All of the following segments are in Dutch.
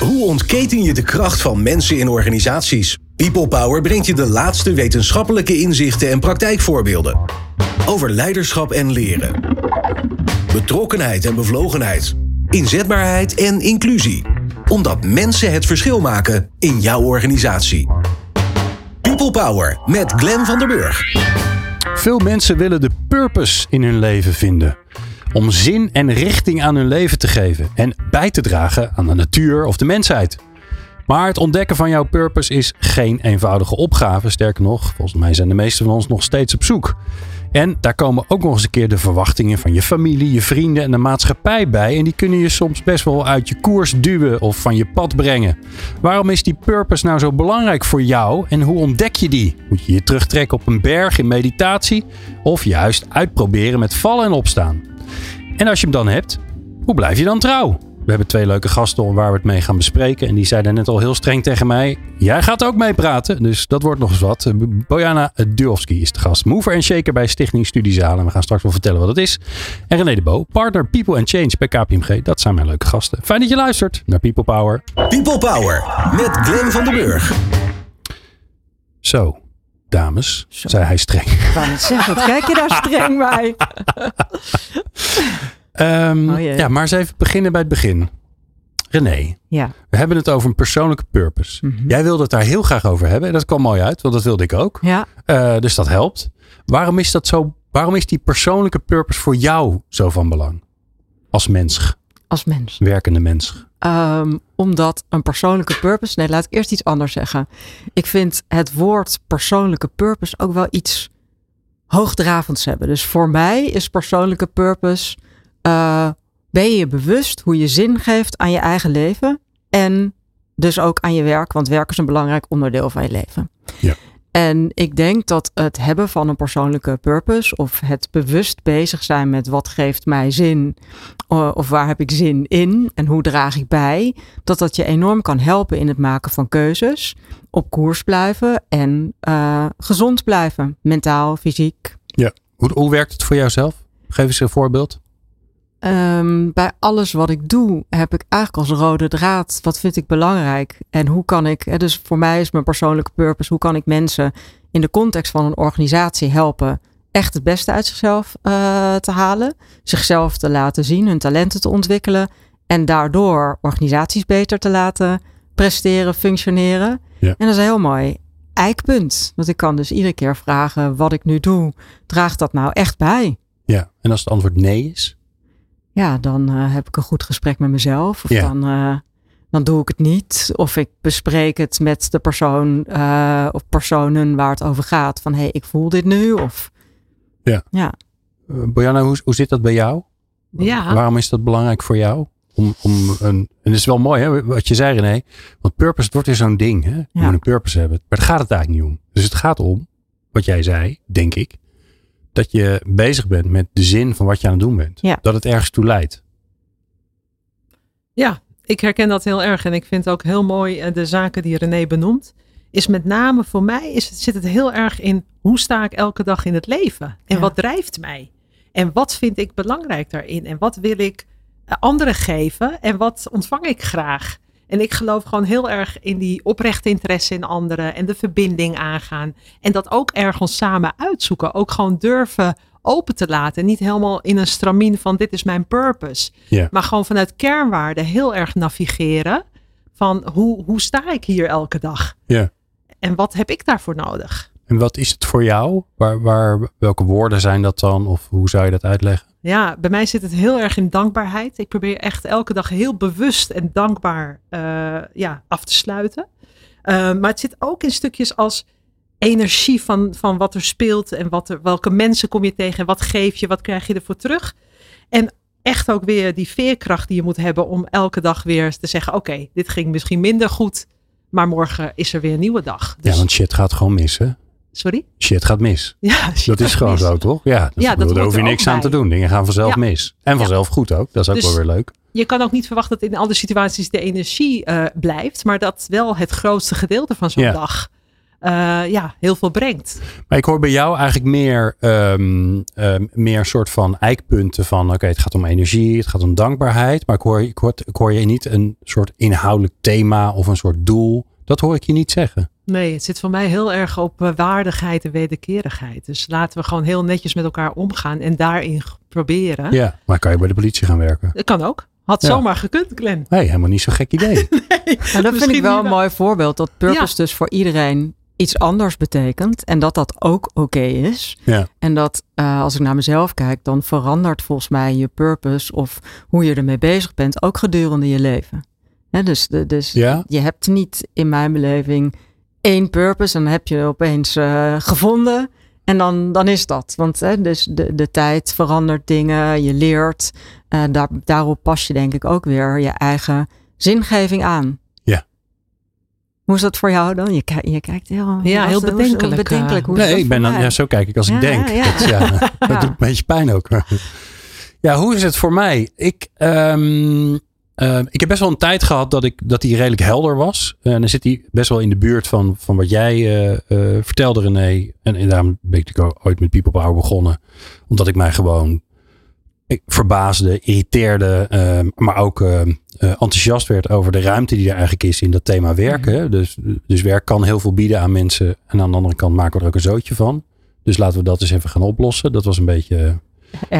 Hoe ontketen je de kracht van mensen in organisaties? People Power brengt je de laatste wetenschappelijke inzichten en praktijkvoorbeelden. Over leiderschap en leren. Betrokkenheid en bevlogenheid. Inzetbaarheid en inclusie. Omdat mensen het verschil maken in jouw organisatie. People Power met Glenn van der Burg. Veel mensen willen de purpose in hun leven vinden. Om zin en richting aan hun leven te geven en bij te dragen aan de natuur of de mensheid. Maar het ontdekken van jouw purpose is geen eenvoudige opgave. Sterker nog, volgens mij zijn de meesten van ons nog steeds op zoek. En daar komen ook nog eens een keer de verwachtingen van je familie, je vrienden en de maatschappij bij. En die kunnen je soms best wel uit je koers duwen of van je pad brengen. Waarom is die purpose nou zo belangrijk voor jou en hoe ontdek je die? Moet je je terugtrekken op een berg in meditatie of juist uitproberen met vallen en opstaan? En als je hem dan hebt, hoe blijf je dan trouw? We hebben twee leuke gasten waar we het mee gaan bespreken. En die zeiden net al heel streng tegen mij: Jij gaat ook meepraten. Dus dat wordt nog eens wat. Bojana Duovski is de gast. Mover en shaker bij Stichting Studiezalen. We gaan straks wel vertellen wat het is. En René de Bo, partner People and Change bij KPMG. Dat zijn mijn leuke gasten. Fijn dat je luistert naar People Power. People Power met Glenn van den Burg. Zo, dames, zei hij streng. Ik zeggen, wat kijk je daar streng bij? Ehm, Oh ja, maar eens even beginnen bij het begin. René, Ja. we hebben het over een persoonlijke purpose. Mhm. Jij wilde het daar heel graag over hebben. En dat kwam mooi uit, want dat wilde ik ook. Ja. Eh, dus dat helpt. Waarom is dat zo? Waarom is die persoonlijke purpose voor jou zo van belang? Als mens, Als mens. werkende mens. Ehm, omdat een persoonlijke purpose. Nee, laat ik eerst iets anders zeggen. Ik vind het woord persoonlijke purpose ook wel iets hoogdravends hebben. Dus voor mij is persoonlijke purpose. eh, ben je je bewust hoe je zin geeft aan je eigen leven. En dus ook aan je werk, want werk is een belangrijk onderdeel van je leven. Ja. En ik denk dat het hebben van een persoonlijke purpose of het bewust bezig zijn met wat geeft mij zin o- of waar heb ik zin in en hoe draag ik bij, dat dat je enorm kan helpen in het maken van keuzes, op koers blijven en eh, gezond blijven, mentaal, fysiek. Hoe, hoe werkt het voor jouzelf? Geef eens een voorbeeld. Ehm, bij alles wat ik doe heb ik eigenlijk als rode draad wat vind ik belangrijk en hoe kan ik, hè, dus voor mij is mijn persoonlijke purpose, hoe kan ik mensen in de context van een organisatie helpen echt het beste uit zichzelf eh, te halen, zichzelf te laten zien, hun talenten te ontwikkelen en daardoor organisaties beter te laten presteren, functioneren. Ja. En dat is een heel mooi eikpunt, want ik kan dus iedere keer vragen wat ik nu doe, draagt dat nou echt bij? Ja. En als het antwoord nee is? Ja, dan eh, heb ik een goed gesprek met mezelf. Of Ja. dan, eh, dan doe ik het niet. Of ik bespreek het met de persoon eh, of personen waar het over gaat. Van hé, hey, ik voel dit nu. Of Ja. ja. Bojana, hoe, hoe zit dat bij jou? Ja. Waarom is dat belangrijk voor jou? Om, om een, en het is wel mooi hè, wat je zei René. Want purpose wordt weer zo'n ding. Hè? Je Ja. moet een purpose hebben. Maar daar gaat het eigenlijk niet om. Dus het gaat om, wat jij zei, denk ik. Dat je bezig bent met de zin van wat je aan het doen bent. Ja. Dat het ergens toe leidt. Ja, ik herken dat heel erg. En ik vind ook heel mooi eh, de zaken die René benoemt. Is met name voor mij is het, zit het heel erg in hoe sta ik elke dag in het leven? En Ja. wat drijft mij? En wat vind ik belangrijk daarin? En wat wil ik eh, anderen geven? En wat ontvang ik graag? En ik geloof gewoon heel erg in die oprechte interesse in anderen en de verbinding aangaan. En dat ook ergens samen uitzoeken. Ook gewoon durven open te laten. Niet helemaal in een stramien van dit is mijn purpose. Ja. Maar gewoon vanuit kernwaarden heel erg navigeren. Van hoe, hoe sta ik hier elke dag? Ja. En wat heb ik daarvoor nodig? En wat is het voor jou? Waar, waar, welke woorden zijn dat dan? Of hoe zou je dat uitleggen? Ja, bij mij zit het heel erg in dankbaarheid. Ik probeer echt elke dag heel bewust en dankbaar eh, ja, af te sluiten. Eh, maar het zit ook in stukjes als energie van, van wat er speelt en wat er, welke mensen kom je tegen en wat geef je, wat krijg je ervoor terug. En echt ook weer die veerkracht die je moet hebben om elke dag weer te zeggen: Oké, dit ging misschien minder goed, maar morgen is er weer een nieuwe dag. Dus, Ja, want shit gaat gewoon mis, hè? Sorry? Shit gaat mis. Ja, Dat is gewoon mis. zo, toch? Ja, dat, Ja, dat daar hoef je niks aan te doen. Dingen gaan vanzelf Ja. mis. En vanzelf goed ook. Dat is ook Dus- wel weer leuk. je kan ook niet verwachten dat in alle situaties de energie eh, blijft, maar dat wel het grootste gedeelte van zo'n dag eh, ja, heel veel brengt. Maar ik hoor bij jou eigenlijk meer, um, meer soort van eikpunten van oké, het gaat om energie, het gaat om dankbaarheid. Maar ik hoor, ik, hoor, ik hoor je niet een soort inhoudelijk thema of een soort doel. Dat hoor ik je niet zeggen. Nee, het zit voor mij heel erg op uh, waardigheid en wederkerigheid. Dus laten we gewoon heel netjes met elkaar omgaan en daarin proberen. Ja, maar kan je bij de politie gaan werken? Dat kan ook. Had ja. zomaar gekund, Glenn. Nee, helemaal niet zo'n gek idee. nee, en dat vind ik wel een mooi voorbeeld. Dat purpose ja. dus voor iedereen iets anders betekent. En dat dat ook oké okay is. Ja. En dat uh, als ik naar mezelf kijk, dan verandert volgens mij je purpose of hoe je ermee bezig bent ook gedurende je leven. He, dus de, dus ja. je hebt niet in mijn beleving één purpose en dan heb je opeens uh, gevonden. En dan, dan is dat. Want hè, dus de, de tijd verandert dingen, je leert. Uh, daar, daarop pas je denk ik ook weer je eigen zingeving aan. Ja. Hoe is dat voor jou dan? Je, kijkt, je kijkt heel, ja, heel bedenkelijk. Hoe, bedenkelijk. Hoe nee, ik ben dan, ja, zo kijk ik als ik denk. Ja, dat, ja, dat doet een beetje pijn ook. ja, hoe is het voor mij? Ik, um, uh, ik heb best wel een tijd gehad dat, ik, dat die redelijk helder was. Uh, en dan zit hij best wel in de buurt van, van wat jij uh, vertelde, René. En, en daarom ben ik natuurlijk ooit met People Power begonnen. Omdat ik mij gewoon verbaasde, irriteerde, ehm, maar ook ehm, enthousiast werd over de ruimte die er eigenlijk is in dat thema werken. Mm. Dus, dus werk kan heel veel bieden aan mensen. En aan de andere kant maken we er ook een zootje van. Dus laten we dat eens even gaan oplossen. Dat was een beetje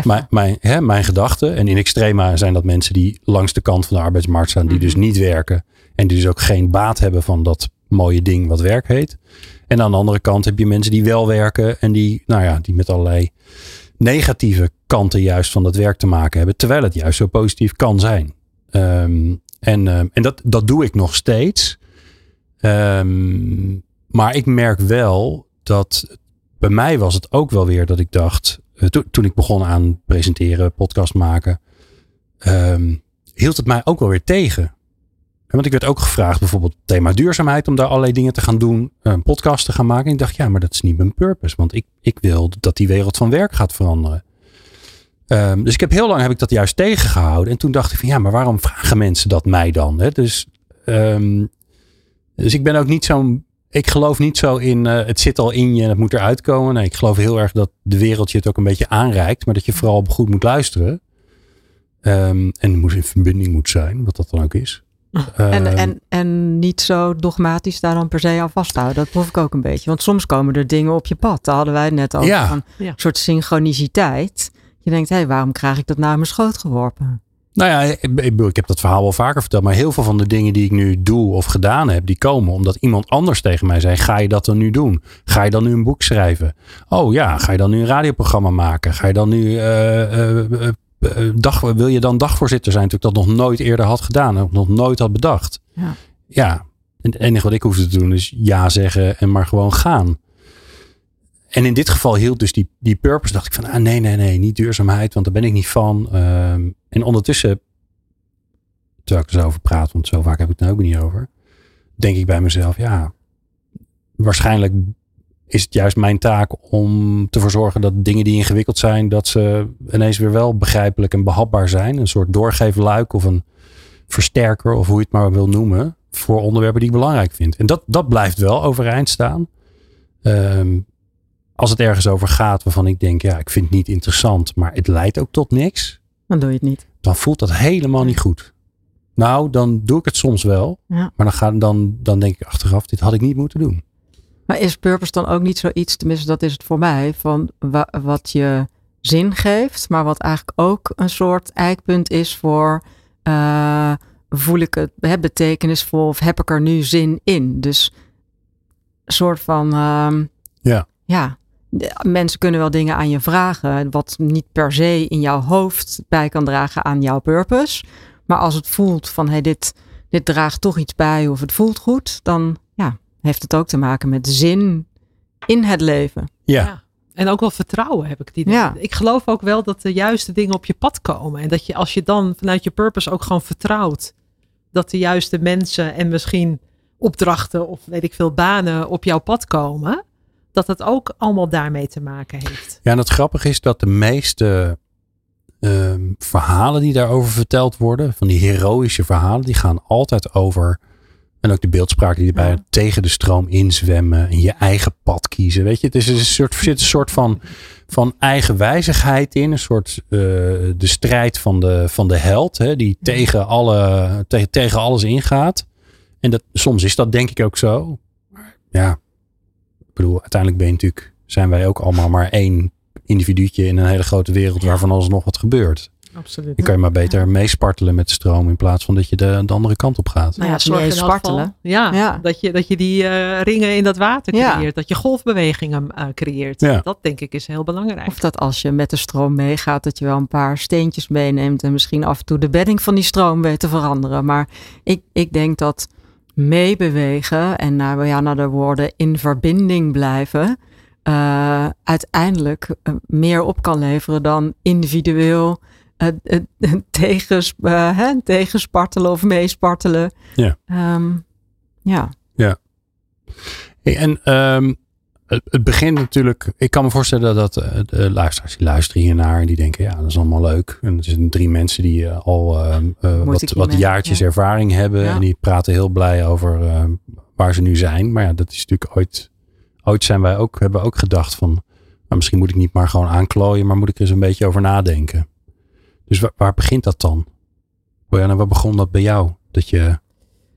mijn, mijn, hè, mijn gedachte. En in extrema zijn dat mensen die langs de kant van de arbeidsmarkt staan, die dus niet werken. En die dus ook geen baat hebben van dat mooie ding wat werk heet. En aan de andere kant heb je mensen die wel werken en die, nou ja, die met allerlei negatieve kanten juist van dat werk te maken hebben. Terwijl het juist zo positief kan zijn. Um, en um, en dat, dat doe ik nog steeds. Um, maar ik merk wel dat bij mij was het ook wel weer dat ik dacht, to, toen ik begon aan presenteren, podcast maken, um, hield het mij ook wel weer tegen. Want ik werd ook gevraagd, bijvoorbeeld thema duurzaamheid, om daar allerlei dingen te gaan doen, een podcast te gaan maken. En ik dacht, ja, maar dat is niet mijn purpose, want ik, ik wil dat die wereld van werk gaat veranderen. Um, dus ik heb heel lang heb ik dat juist tegengehouden. En toen dacht ik van, ja, maar waarom vragen mensen dat mij dan? Hè? Dus, um, dus ik ben ook niet zo'n ik geloof niet zo in uh, het zit al in je en het moet eruit komen. Nee, ik geloof heel erg dat de wereld je het ook een beetje aanreikt, maar dat je vooral goed moet luisteren. Um, en moet in verbinding moet zijn, wat dat dan ook is. En, um, en, en niet zo dogmatisch daar dan per se aan vasthouden. Dat proef ik ook een beetje. Want soms komen er dingen op je pad. Daar hadden wij het net over. Ja. Van Ja. een soort synchroniciteit. Je denkt, hé, hey, waarom krijg ik dat naar mijn schoot geworpen? Nou ja, ik, ik, ik heb dat verhaal wel vaker verteld. Maar heel veel van de dingen die ik nu doe of gedaan heb, die komen omdat iemand anders tegen mij zei: Ga je dat dan nu doen? Ga je dan nu een boek schrijven? Oh ja, ga je dan nu een radioprogramma maken? Ga je dan nu. Uh, uh, dag, wil je dan dagvoorzitter zijn? Natuurlijk dat nog nooit eerder had gedaan. En nog nooit had bedacht. Ja. ja. En het enige wat ik hoefde te doen is ja zeggen en maar gewoon gaan. En in dit geval hield dus die, die purpose. Dacht ik van, ah, nee, nee, nee, niet duurzaamheid, want daar ben ik niet van. Um, en ondertussen, terwijl ik er zo over praat, want zo vaak heb ik het er ook niet over. Denk ik bij mezelf, ja, waarschijnlijk is het juist mijn taak om te verzorgen dat dingen die ingewikkeld zijn, dat ze ineens weer wel begrijpelijk en behapbaar zijn. Een soort doorgeefluik of een versterker of hoe je het maar wil noemen. Voor onderwerpen die ik belangrijk vind. En dat, dat blijft wel overeind staan. Um, als het ergens over gaat waarvan ik denk, ja, ik vind het niet interessant, maar het leidt ook tot niks. Dan doe je het niet. Dan voelt dat helemaal niet goed. Nou, dan doe ik het soms wel. Ja. Maar dan, ga, dan, dan denk ik achteraf, dit had ik niet moeten doen. Maar is purpose dan ook niet zoiets, tenminste dat is het voor mij, van wa wat je zin geeft, maar wat eigenlijk ook een soort eikpunt is voor, uh, voel ik het hè, betekenisvol of heb ik er nu zin in? Dus een soort van, uh, ja. ja, mensen kunnen wel dingen aan je vragen, wat niet per se in jouw hoofd bij kan dragen aan jouw purpose. Maar als het voelt van hey, dit, dit draagt toch iets bij of het voelt goed, dan ja, heeft het ook te maken met zin in het leven. Ja. Ja. En ook wel vertrouwen heb ik idee. Ja. Ik geloof ook wel dat de juiste dingen op je pad komen. En dat je als je dan vanuit je purpose ook gewoon vertrouwt dat de juiste mensen en misschien opdrachten of weet ik veel banen op jouw pad komen dat het ook allemaal daarmee te maken heeft. Ja, en het grappige is dat de meeste um, verhalen die daarover verteld worden, van die heroïsche verhalen, die gaan altijd over En ook de beeldspraak die erbij Ja. tegen de stroom inzwemmen en je eigen pad kiezen. Weet je, het is een soort, er zit een soort van, van eigenwijzigheid in. Een soort eh, de strijd van de, van de held, hè, die tegen, alle, tegen, tegen alles ingaat. En dat, soms is dat denk ik ook zo. Maar ja, ik bedoel, uiteindelijk ben je natuurlijk, zijn wij ook allemaal maar één individuutje in een hele grote wereld waarvan alles nog wat gebeurt. Absoluut. Je kan je maar beter meespartelen met de stroom in plaats van dat je de, de andere kant op gaat. Nou ja, zorg geval- spartelen. Ja, Ja. Dat, je, dat je die eh, ringen in dat water Ja. creëert. Dat je golfbewegingen eh, creëert. Ja. Dat denk ik is heel belangrijk. Of dat als je met de stroom meegaat, dat je wel een paar steentjes meeneemt en misschien af en toe de bedding van die stroom weet te veranderen. Maar ik, ik denk dat meebewegen en naar, ja, naar de woorden in verbinding blijven, eh, uiteindelijk eh, meer op kan leveren dan individueel tegens, eh, hè, tegenspartelen of meespartelen. Ja. Ehm, ja. Hey, en ehm, het, het begint natuurlijk. Ik kan me voorstellen dat eh, de luisteraars die luisteren hiernaar en die denken: ja, dat is allemaal leuk. En er zijn drie mensen die eh, al eh, wat, wat jaartjes ja. ervaring hebben. Ja. En die praten heel blij over waar ze nu zijn. Maar ja, dat is natuurlijk ooit. Ooit zijn wij ook, hebben we ook gedacht van. Nou, misschien moet ik niet maar gewoon aanklooien, maar moet ik er eens een beetje over nadenken. Dus waar, waar begint dat dan? Bojanna, waar begon dat bij jou? Dat je.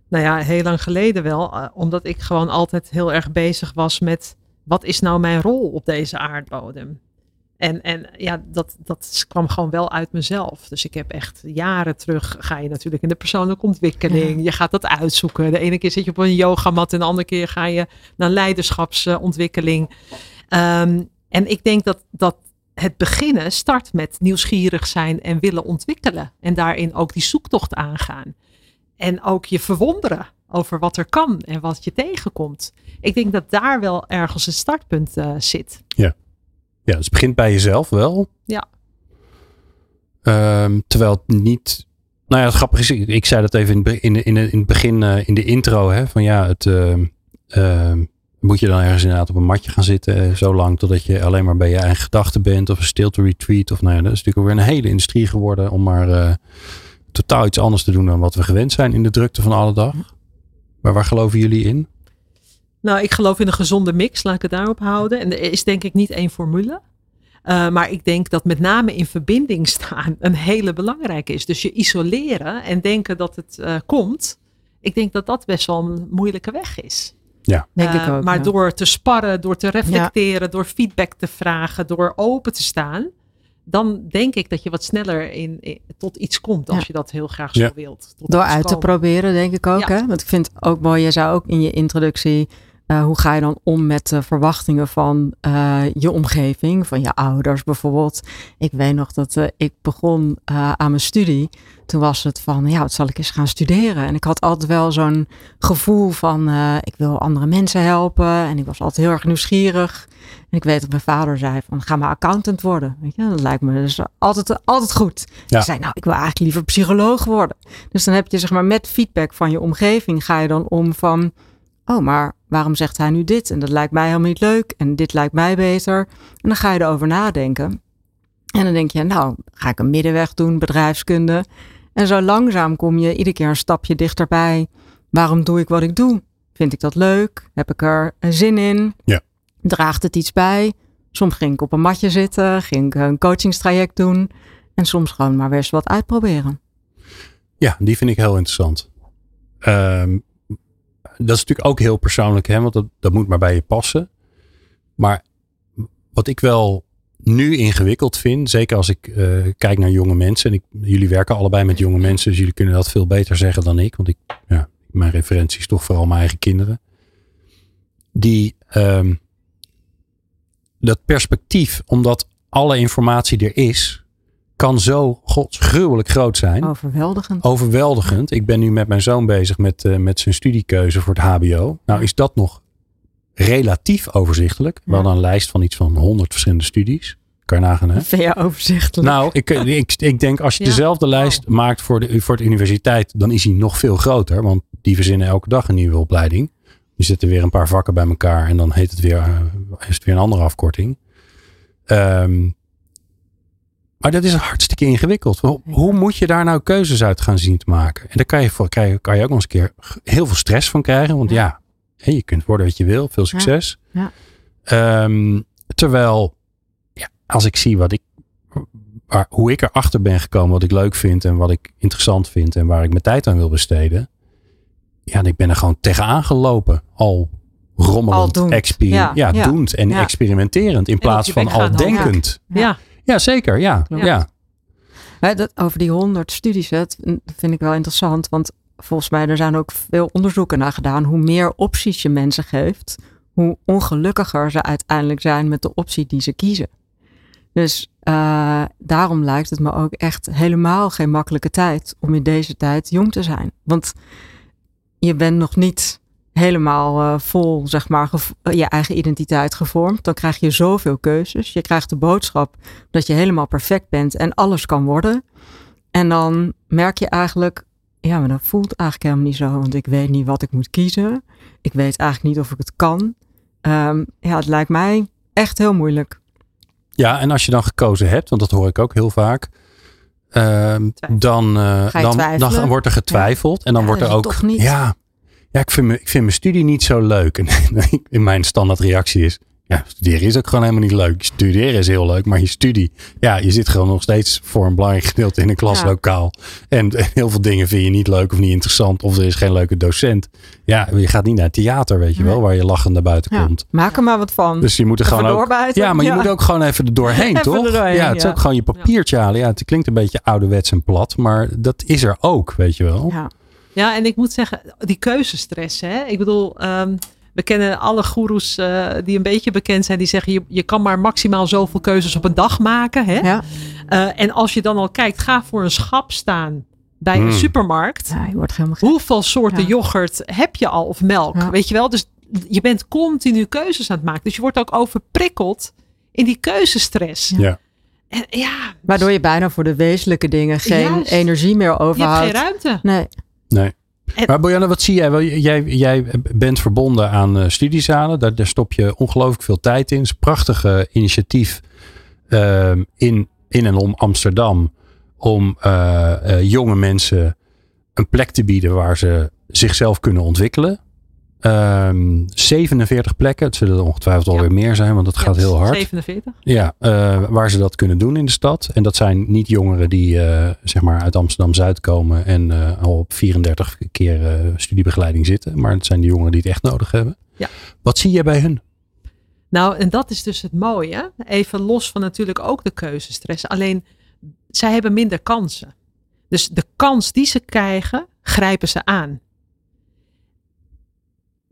Nou ja, heel lang geleden wel. omdat ik gewoon altijd heel erg bezig was met wat is nou mijn rol op deze aardbodem? En, en ja, dat, dat kwam gewoon wel uit mezelf. Dus ik heb echt jaren terug, ga je natuurlijk in de persoonlijke ontwikkeling. Je gaat dat uitzoeken. De ene keer zit je op een yogamat en de andere keer ga je naar leiderschapsontwikkeling. Ehm, en ik denk dat, dat het beginnen start met nieuwsgierig zijn en willen ontwikkelen. En daarin ook die zoektocht aangaan. En ook je verwonderen over wat er kan en wat je tegenkomt. Ik denk dat daar wel ergens een startpunt eh, zit. Ja, dus het begint bij jezelf wel. Ja. Ehm, terwijl het niet. Nou ja, het grappige is, ik, zei dat even in, in, in, in het begin, eh, in de intro, hè, van ja, het. ehm, moet je dan ergens inderdaad op een matje gaan zitten, eh, zo lang totdat je alleen maar bij je eigen gedachten bent, of een stilte retreat, of nou ja, dat is natuurlijk weer een hele industrie geworden om maar totaal iets anders te doen dan wat we gewend zijn in de drukte van alle dag. Maar waar geloven jullie in? Nou, ik geloof in een gezonde mix, laat ik het daarop houden. En er is denk ik niet één formule. Uh, maar ik denk dat met name in verbinding staan een hele belangrijke is. Dus je isoleren en denken dat het uh, komt. Ik denk dat dat best wel een moeilijke weg is. Ja, denk uh, ik ook. Maar ja. door te sparren, door te reflecteren, ja. door feedback te vragen, door open te staan. Dan denk ik dat je wat sneller in, in tot iets komt als ja. je dat heel graag zo wilt. Door uit komen. te proberen, denk ik ook. Hè? Want ik vind het ook mooi, je zei ook in je introductie. Uh, hoe ga je dan om met de verwachtingen van uh, je omgeving, van je ouders bijvoorbeeld? Ik weet nog dat uh, ik begon aan mijn studie. Toen was het van, ja, wat zal ik eens gaan studeren? En ik had altijd wel zo'n gevoel van, ik wil andere mensen helpen. En ik was altijd heel erg nieuwsgierig. En ik weet dat mijn vader zei van, ga maar accountant worden. Weet je, dat lijkt me dus altijd, altijd goed. Ja. Ik zei, nou, ik wil eigenlijk liever psycholoog worden. Dus dan heb je zeg maar met feedback van je omgeving ga je dan om van oh, maar waarom zegt hij nu dit? En dat lijkt mij helemaal niet leuk. En dit lijkt mij beter. En dan ga je erover nadenken. En dan denk je, nou, ga ik een middenweg doen, bedrijfskunde. En zo langzaam kom je iedere keer een stapje dichterbij. Waarom doe ik wat ik doe? Vind ik dat leuk? Heb ik er zin in? Ja. Draagt het iets bij? Soms ging ik op een matje zitten, ging ik een coachingstraject doen. En soms gewoon maar weer eens wat uitproberen. Ja, die vind ik heel interessant. Um, dat is natuurlijk ook heel persoonlijk, hè, want dat, dat moet maar bij je passen. Maar wat ik wel nu ingewikkeld vind, zeker als ik uh, kijk naar jonge mensen. En jullie werken allebei met jonge mensen, dus jullie kunnen dat veel beter zeggen dan ik. Want ik, ja, mijn referentie is toch vooral mijn eigen kinderen. Die, um, dat perspectief, omdat alle informatie er is, kan zo godsgruwelijk groot zijn. Overweldigend. Overweldigend. Ik ben nu met mijn zoon bezig met, uh, met zijn studiekeuze voor het HBO. Nou is dat nog relatief overzichtelijk. We ja. hadden een lijst van iets van 100 verschillende studies. Kan je nagaan, hè? Vind je overzichtelijk? Nou, ik, ik, ik denk als je ja. dezelfde lijst oh. maakt voor de, voor de universiteit, dan is die nog veel groter. Want die verzinnen elke dag een nieuwe opleiding. Die zetten weer een paar vakken bij elkaar en dan heet het weer, uh, is het weer een andere afkorting. Um, Maar dat is hartstikke ingewikkeld. Hoe, hoe moet je daar nou keuzes uit gaan zien te maken? En daar kan je, voor, kan je, kan je ook nog eens een keer heel veel stress van krijgen. Want ja, je kunt worden wat je wil. Veel succes. Ja. Ehm, terwijl, ja, als ik zie wat ik, waar, hoe ik erachter ben gekomen, wat ik leuk vind en wat ik interessant vind en waar ik mijn tijd aan wil besteden. Ja, en ik ben er gewoon tegenaan gelopen. Al rommelend, Al doend. ja, doend en experimenterend in plaats van al denkend. Ja. Ja, zeker. Ja, Ja. dat, over die honderd studies, dat vind ik wel interessant. Want volgens mij er zijn ook veel onderzoeken naar gedaan. Hoe meer opties je mensen geeft, hoe ongelukkiger ze uiteindelijk zijn met de optie die ze kiezen. Dus eh, daarom lijkt het me ook echt helemaal geen makkelijke tijd om in deze tijd jong te zijn. Want je bent nog niet helemaal eh, vol, zeg maar, eh, je eigen identiteit gevormd. Dan krijg je zoveel keuzes. Je krijgt de boodschap dat je helemaal perfect bent en alles kan worden. En dan merk je eigenlijk, ja, maar dat voelt eigenlijk helemaal niet zo, want ik weet niet wat ik moet kiezen. Ik weet eigenlijk niet of ik het kan. Ehm, ja, het lijkt mij echt heel moeilijk. Ja, en als je dan gekozen hebt, want dat hoor ik ook heel vaak. ehm, dan, eh, dan, dan wordt er getwijfeld. En dan Ja, wordt er ook. niet. Ja, ja ik, vind me, ik vind mijn studie niet zo leuk. En in mijn standaardreactie is. Ja, studeren is ook gewoon helemaal niet leuk. Studeren is heel leuk, maar je studie. Ja, je zit gewoon nog steeds voor een belangrijk gedeelte in een klaslokaal. En heel veel dingen vind je niet leuk of niet interessant. Of er is geen leuke docent. Ja, je gaat niet naar het theater, weet je wel, waar je lachend naar buiten Ja, komt. maak er maar wat van. Dus je moet er Even gewoon ook. Ja, maar je moet ook gewoon even er doorheen, toch? er doorheen, ja, het is ook gewoon je papiertje halen. Ja, het klinkt een beetje ouderwets en plat, maar dat is er ook, weet je wel. ja. Ja, en ik moet zeggen, die keuzestress. Hè? Ik bedoel, ehm, we kennen alle goeroes eh, die een beetje bekend zijn. Die zeggen, je, je kan maar maximaal zoveel keuzes op een dag maken. Hè? Ja. Eh, en als je dan al kijkt, ga voor een schap staan bij een supermarkt. ja, je wordt helemaal gek. Hoeveel soorten Ja. yoghurt heb je al of melk? Ja. Weet je wel? Dus je bent continu keuzes aan het maken. Dus je wordt ook overprikkeld in die keuzestress. Ja. En ja, Waardoor je bijna voor de wezenlijke dingen geen Juist. energie meer je hebt geen overhoudt. ruimte. Nee. Nee. En- Maar Bojanne, wat zie jij? Wel, Jij, jij bent verbonden aan eh, studiezalen. Daar, daar stop je ongelooflijk veel tijd in. Het is een prachtige initiatief ehm, in, in en om Amsterdam. Om eh, eh, jonge mensen een plek te bieden waar ze zichzelf kunnen ontwikkelen. Ehm 47 plekken. Het zullen er ongetwijfeld Ja. alweer meer zijn, want het gaat Ja, heel hard. 47. Ja, eh, waar ze dat kunnen doen in de stad. En dat zijn niet jongeren die eh, zeg maar uit Amsterdam-Zuid komen en eh, al op 34 keer studiebegeleiding zitten. Maar het zijn de jongeren die het echt nodig hebben. Ja. Wat zie je bij hun? Nou, en dat is dus het mooie. Even los van natuurlijk ook de keuzestress. Alleen, zij hebben minder kansen. Dus de kans die ze krijgen, grijpen ze aan.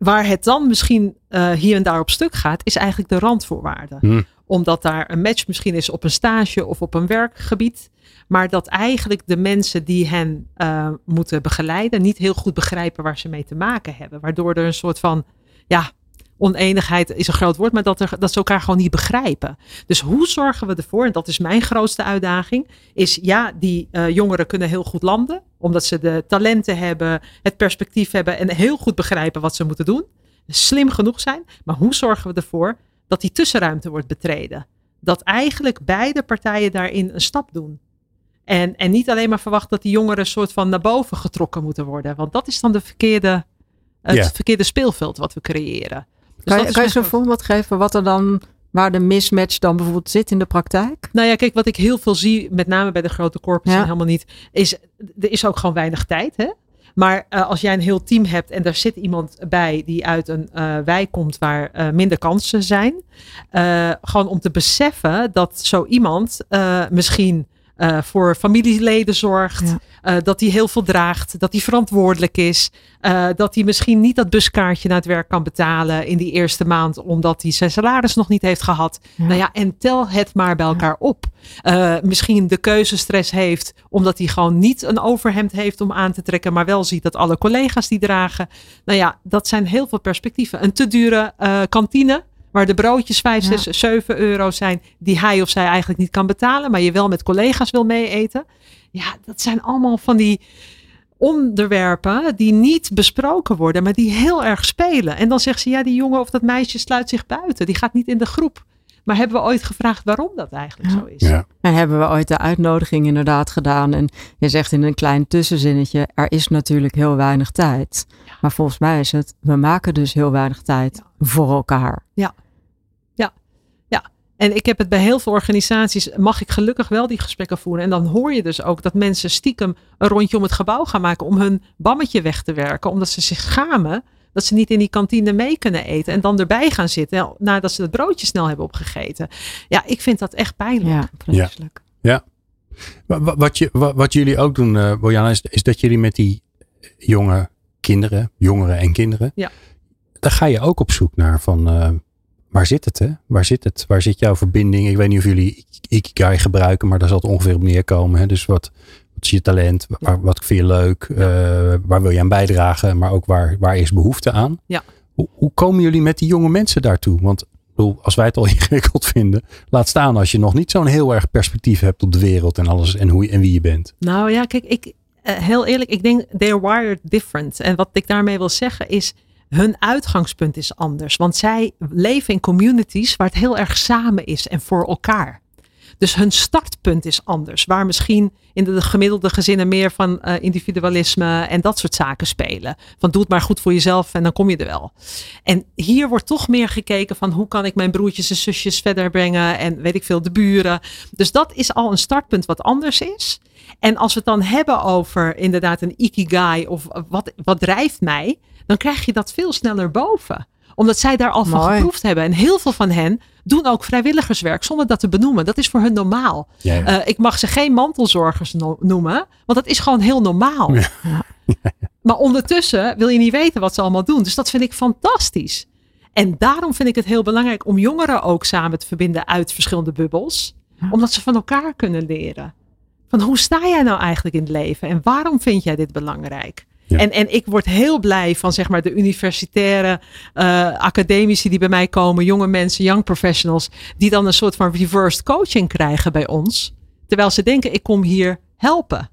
Waar het dan misschien eh, hier en daar op stuk gaat, is eigenlijk de randvoorwaarden. Hm. Omdat daar een match misschien is op een stage of op een werkgebied. Maar dat eigenlijk de mensen die hen eh, moeten begeleiden niet heel goed begrijpen waar ze mee te maken hebben. Waardoor er een soort van, ja, oneenigheid is een groot woord, maar dat, er, dat ze elkaar gewoon niet begrijpen. Dus hoe zorgen we ervoor, en dat is mijn grootste uitdaging, is ja, die eh, jongeren kunnen heel goed landen, omdat ze de talenten hebben, het perspectief hebben en heel goed begrijpen wat ze moeten doen. Slim genoeg zijn, maar hoe zorgen we ervoor dat die tussenruimte wordt betreden? Dat eigenlijk beide partijen daarin een stap doen. En, en niet alleen maar verwachten dat die jongeren een soort van naar boven getrokken moeten worden. Want dat is dan de verkeerde, het Ja. verkeerde speelveld wat we creëren. Dus Kan je, kan je zo'n voorbeeld geven wat er dan, waar de mismatch dan bijvoorbeeld zit in de praktijk? Nou ja, kijk, wat ik heel veel zie, met name bij de grote corpus Ja. en helemaal niet, is er is ook gewoon weinig tijd. Hè? Maar eh, als jij een heel team hebt en daar zit iemand bij die uit een eh, wijk komt waar eh, minder kansen zijn, gewoon om te beseffen dat zo iemand misschien eh, voor familieleden zorgt, Ja. eh, dat hij heel veel draagt, dat hij verantwoordelijk is, eh, dat hij misschien niet dat buskaartje naar het werk kan betalen in die eerste maand omdat hij zijn salaris nog niet heeft gehad. Ja. Nou ja, en tel het maar bij elkaar op. Misschien de keuzestress heeft omdat hij gewoon niet een overhemd heeft om aan te trekken, maar wel ziet dat alle collega's die dragen. Nou ja, dat zijn heel veel perspectieven. Een te dure kantine. Waar de broodjes 5, Ja. 6, 7 euro zijn. Die hij of zij eigenlijk niet kan betalen. Maar je wel met collega's wil mee eten. Ja, dat zijn allemaal van die onderwerpen die niet besproken worden, maar die heel erg spelen. En dan zegt ze, ja, die jongen of dat meisje sluit zich buiten. Die gaat niet in de groep. Maar hebben we ooit gevraagd waarom dat eigenlijk Ja. zo is? Ja. En hebben we ooit de uitnodiging inderdaad gedaan. En je zegt in een klein tussenzinnetje, er is natuurlijk heel weinig tijd. Maar volgens mij is het, we maken dus heel weinig tijd voor elkaar. En ik heb het bij heel veel organisaties, mag ik gelukkig wel die gesprekken voeren. En dan hoor je dus ook dat mensen stiekem een rondje om het gebouw gaan maken om hun bammetje weg te werken. Omdat ze zich schamen dat ze niet in die kantine mee kunnen eten. En dan erbij gaan zitten nadat ze het broodje snel hebben opgegeten. Ja, ik vind dat echt pijnlijk. Ja, vreselijk. Wa- wa- Wat, je, wa- wat jullie ook doen, eh Bojana, is, is dat jullie met die jonge kinderen, jongeren en kinderen, Ja. daar ga je ook op zoek naar van eh, waar zit het, hè? Waar zit het? Waar zit jouw verbinding? Ik weet niet of jullie Ik- Ikigai gebruiken, maar daar zal het ongeveer op neerkomen. Hè? Dus wat, wat is je talent? Waar, wat vind je leuk? Eh, waar wil je aan bijdragen? Maar ook waar, waar is behoefte aan? Ja. Hoe, hoe komen jullie met die jonge mensen daartoe? Want bedoel, als wij het al ingewikkeld vinden, laat staan als je nog niet zo'n heel erg perspectief hebt op de wereld en alles en, hoe, en wie je bent. Nou ja, kijk, ik, eh, heel eerlijk, ik denk they're wired different. En wat ik daarmee wil zeggen is, hun uitgangspunt is anders. Want zij leven in communities waar het heel erg samen is en voor elkaar. Dus hun startpunt is anders. Waar misschien in de gemiddelde gezinnen meer van eh, individualisme en dat soort zaken spelen. Van doe het maar goed voor jezelf en dan kom je er wel. En hier wordt toch meer gekeken van hoe kan ik mijn broertjes en zusjes verder brengen en weet ik veel, de buren. Dus dat is al een startpunt wat anders is. En als we het dan hebben over inderdaad een ikigai of wat, wat drijft mij, dan krijg je dat veel sneller boven. Omdat zij daar al van geproefd hebben. En heel veel van hen doen ook vrijwilligerswerk zonder dat te benoemen. Dat is voor hun normaal. Ja, ja. Eh, ik mag ze geen mantelzorgers no- noemen, want dat is gewoon heel normaal. Ja. Maar ondertussen wil je niet weten wat ze allemaal doen. Dus dat vind ik fantastisch. En daarom vind ik het heel belangrijk om jongeren ook samen te verbinden uit verschillende bubbels. Omdat ze van elkaar kunnen leren. Van hoe sta jij nou eigenlijk in het leven? En waarom vind jij dit belangrijk? Ja. En, en ik word heel blij van zeg maar de universitaire eh, academici die bij mij komen, jonge mensen, young professionals, die dan een soort van reversed coaching krijgen bij ons. Terwijl ze denken, ik kom hier helpen.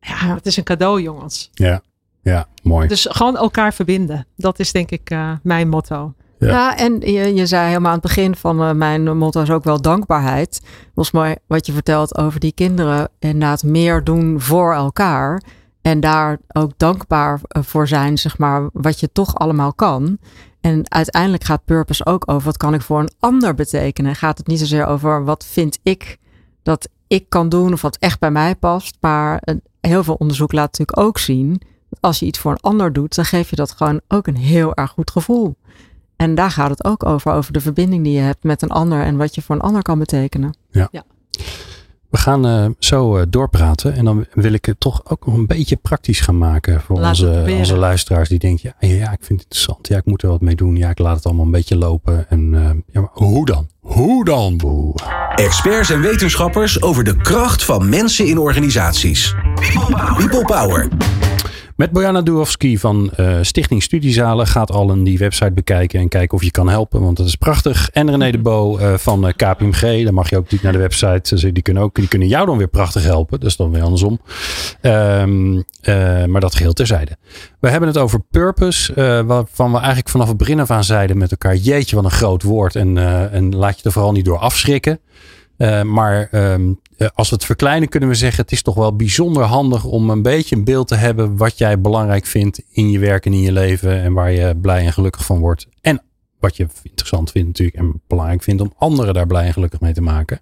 Ja, Ja. dat is een cadeau, jongens. ja, ja, mooi. Dus gewoon elkaar verbinden. Dat is denk ik eh, mijn motto. Ja. Ja, en je, je zei helemaal aan het begin van eh, mijn motto is ook wel dankbaarheid. Volgens mij wat je vertelt over die kinderen. Inderdaad meer doen voor elkaar. En daar ook dankbaar eh, voor zijn, zeg maar, wat je toch allemaal kan. En uiteindelijk gaat purpose ook over wat kan ik voor een ander betekenen. Gaat het niet zozeer over wat vind ik dat ik kan doen of wat echt bij mij past. Maar eh, heel veel onderzoek laat natuurlijk ook zien. Dat als je iets voor een ander doet, dan geef je dat gewoon ook een heel erg goed gevoel. En daar gaat het ook over, over de verbinding die je hebt met een ander en wat je voor een ander kan betekenen. We gaan eh, zo eh, doorpraten en dan wil ik het toch ook nog een beetje praktisch gaan maken voor onze, onze luisteraars die denken, ja, ja, ja, ik vind het interessant. Ja, ik moet er wat mee doen. Ja, ik laat het allemaal een beetje lopen. En eh, ja, maar hoe dan? Hoe dan, boe? Experts en wetenschappers over de kracht van mensen in organisaties. People Power. Met Bojana Duhovski van eh, Stichting Studiezalen gaat al een die website bekijken en kijken of je kan helpen, want dat is prachtig. En René de Bo eh, van eh, KPMG, daar mag je ook natuurlijk naar de website. Dus die kunnen ook, die kunnen jou dan weer prachtig helpen. Is dan weer andersom. Ehm, eh, maar dat geheel terzijde. We hebben het over purpose, waarvan we eigenlijk vanaf het begin af aan zeiden met elkaar, jeetje wat een groot woord en, en laat je er vooral niet door afschrikken. Eh, maar ehm, eh, als we het verkleinen kunnen we zeggen, het is toch wel bijzonder handig om een beetje een beeld te hebben wat jij belangrijk vindt in je werk en in je leven en waar je blij en gelukkig van wordt. En wat je interessant vindt natuurlijk en belangrijk vindt om anderen daar blij en gelukkig mee te maken.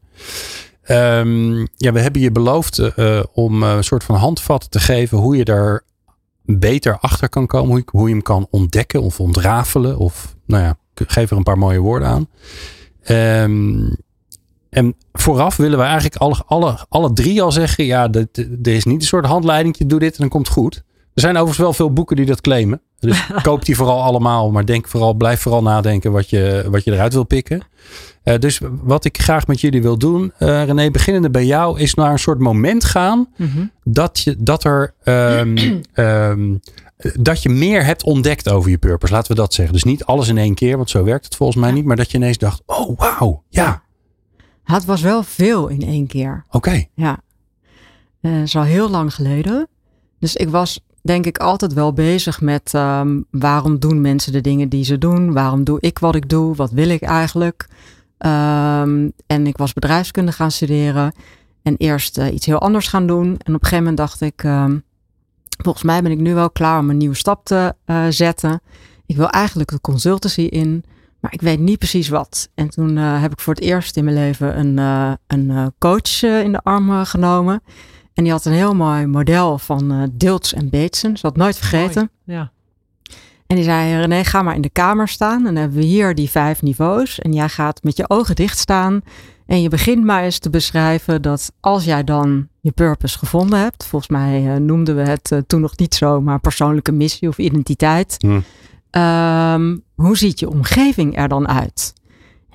Ehm, ja, we hebben je beloofd eh, om een soort van handvat te geven hoe je daar beter achter kan komen, hoe je, hem kan ontdekken of ontrafelen of nou ja, geef er een paar mooie woorden aan. Ehm, en vooraf willen we eigenlijk alle, alle, alle drie al zeggen: ja, er is niet een soort handleiding, doe dit en dan komt het goed. Er zijn overigens wel veel boeken die dat claimen. Dus koop die vooral allemaal, maar denk vooral, blijf vooral nadenken wat je, wat je eruit wil pikken. Eh, dus wat ik graag met jullie wil doen, eh René, beginnende bij jou, is naar een soort moment gaan dat, je, dat, er, ehm, ehm, dat je meer hebt ontdekt over je purpose. Laten we dat zeggen. Dus niet alles in één keer, want zo werkt het volgens mij niet. Maar dat je ineens dacht, oh wauw, ja, Het was wel veel in één keer. oké. Ja. Eh, Dat is al heel lang geleden. Dus ik was denk ik altijd wel bezig met ehm, waarom doen mensen de dingen die ze doen? Waarom doe ik wat ik doe? Wat wil ik eigenlijk? Ehm, en ik was bedrijfskunde gaan studeren. En eerst iets heel anders gaan doen. En op een gegeven moment dacht ik, ehm, volgens mij ben ik nu wel klaar om een nieuwe stap te zetten. Ik wil eigenlijk de consultancy in. Maar ik weet niet precies wat. En toen heb ik voor het eerst in mijn leven een, een coach in de arm genomen. En die had een heel mooi model van uh, Dilts en Bateson. Ze had nooit vergeten. ja. En die zei, René, ga maar in de kamer staan. En dan hebben we hier die vijf niveaus. En jij gaat met je ogen dicht staan. En je begint maar eens te beschrijven dat als jij dan je purpose gevonden hebt. Volgens mij uh, noemden we het uh, toen nog niet zo, maar persoonlijke missie of identiteit. Hm. Um, hoe ziet je omgeving er dan uit?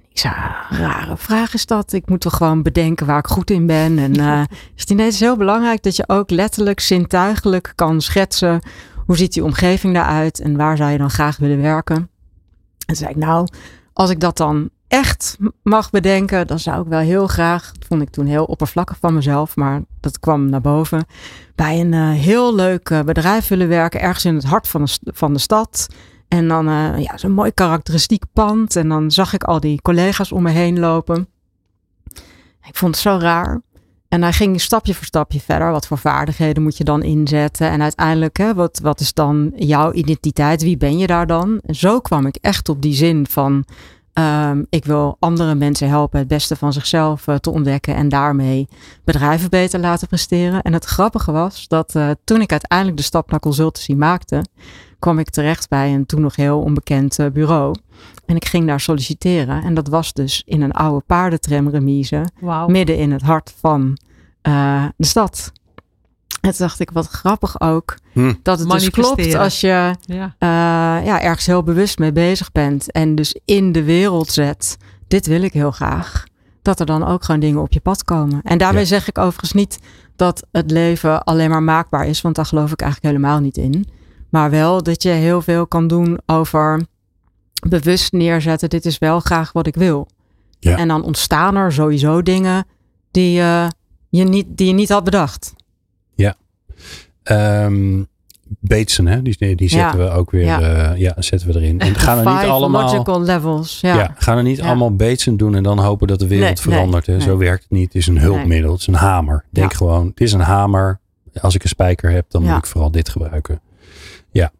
Ik zei, rare vraag is dat. Ik moet toch gewoon bedenken waar ik goed in ben. En uh, is het is heel belangrijk dat je ook letterlijk zintuigelijk kan schetsen. Hoe ziet die omgeving eruit en waar zou je dan graag willen werken? En toen zei ik, nou, als ik dat dan echt mag bedenken, dan zou ik wel heel graag, dat vond ik toen heel oppervlakkig van mezelf, maar dat kwam naar boven, bij een uh, heel leuk uh, bedrijf willen werken, ergens in het hart van de, van de stad. En dan uh, ja, zo'n mooi karakteristiek pand. En dan zag ik al die collega's om me heen lopen. Ik vond het zo raar. En hij ging stapje voor stapje verder. Wat voor vaardigheden moet je dan inzetten? En uiteindelijk, hè, wat, wat is dan jouw identiteit? Wie ben je daar dan? En zo kwam ik echt op die zin van... Um, ik wil andere mensen helpen het beste van zichzelf uh, te ontdekken en daarmee bedrijven beter laten presteren. En het grappige was dat uh, toen ik uiteindelijk de stap naar consultancy maakte, kwam ik terecht bij een toen nog heel onbekend uh, bureau. En ik ging daar solliciteren. En dat was dus in een oude paardentramremise. Wow. Midden in het hart van uh, de stad. En toen dacht ik, wat grappig ook. Hm. Dat het dus klopt als je Ja. uh, ja, ergens heel bewust mee bezig bent. En dus in de wereld zet. Dit wil ik heel graag. Dat er dan ook gewoon dingen op je pad komen. En daarmee Ja. zeg ik overigens niet dat het leven alleen maar maakbaar is. Want daar geloof ik eigenlijk helemaal niet in. Maar wel dat je heel veel kan doen over bewust neerzetten. Dit is wel graag wat ik wil. Ja. En dan ontstaan er sowieso dingen die, uh, je, niet, die je niet had bedacht. Ehm Bateson, hè? Die, die zetten we ook weer Ja. ja. ja, zetten we erin. En gaan er niet allemaal. logical levels. Ja. Ja. gaan er niet Ja. allemaal Bateson doen en dan hopen dat de wereld Nee, nee, verandert. hè? Zo werkt het niet. Het is een hulpmiddel. Het is een hamer. Denk Ja. gewoon, het is een hamer. Als ik een spijker heb, dan Ja. moet ik vooral dit gebruiken. Ja.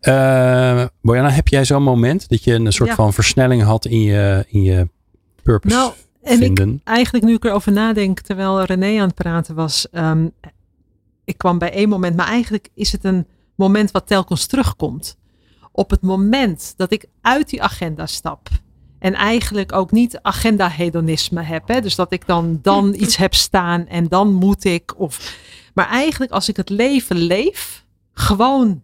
Eh Bojana, heb jij zo'n moment dat je een soort Ja. van versnelling had in je, in je purpose Nou, en ik, vinden? eigenlijk nu ik erover nadenk, terwijl René aan het praten was, ehm, ik kwam bij één moment, maar eigenlijk is het een moment wat telkens terugkomt. Op het moment dat ik uit die agenda stap en eigenlijk ook niet agenda-hedonisme heb, hè, dus dat ik dan, dan iets heb staan en dan moet ik, of, maar eigenlijk als ik het leven leef, gewoon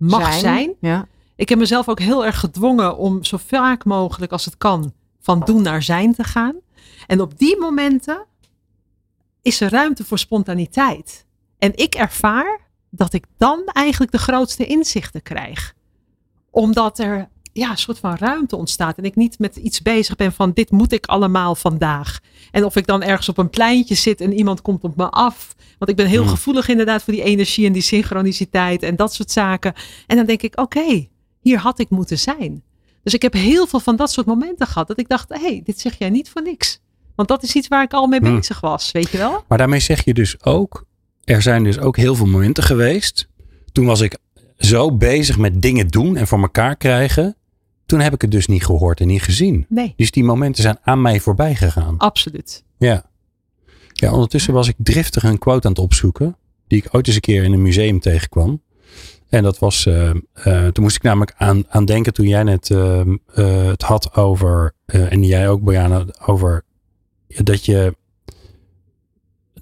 mag zijn Ja. ik heb mezelf ook heel erg gedwongen om zo vaak mogelijk als het kan van doen naar zijn te gaan. En op die momenten is er ruimte voor spontaniteit. En ik ervaar dat ik dan eigenlijk de grootste inzichten krijg. Omdat er ja, een soort van ruimte ontstaat. En ik niet met iets bezig ben van dit moet ik allemaal vandaag. En of ik dan ergens op een pleintje zit en iemand komt op me af. Want ik ben heel Hmm. gevoelig inderdaad voor die energie en die synchroniciteit en dat soort zaken. En dan denk ik, oké, hier had ik moeten zijn. Dus ik heb heel veel van dat soort momenten gehad. Dat ik dacht, hé, hey, dit zeg jij niet voor niks. Want dat is iets waar ik al mee Hmm. bezig was, weet je wel? Maar daarmee zeg je dus ook, er zijn dus ook heel veel momenten geweest. Toen was ik zo bezig met dingen doen en voor elkaar krijgen. Toen heb ik het dus niet gehoord en niet gezien. Nee, Dus die momenten zijn aan mij voorbij gegaan. absoluut. Ja. Ja, ondertussen was ik driftig een quote aan het opzoeken. Die ik ooit eens een keer in een museum tegenkwam. En dat was, eh, eh, toen moest ik namelijk aan, aan denken toen jij net eh, het had over, en jij ook Bojana, over dat je,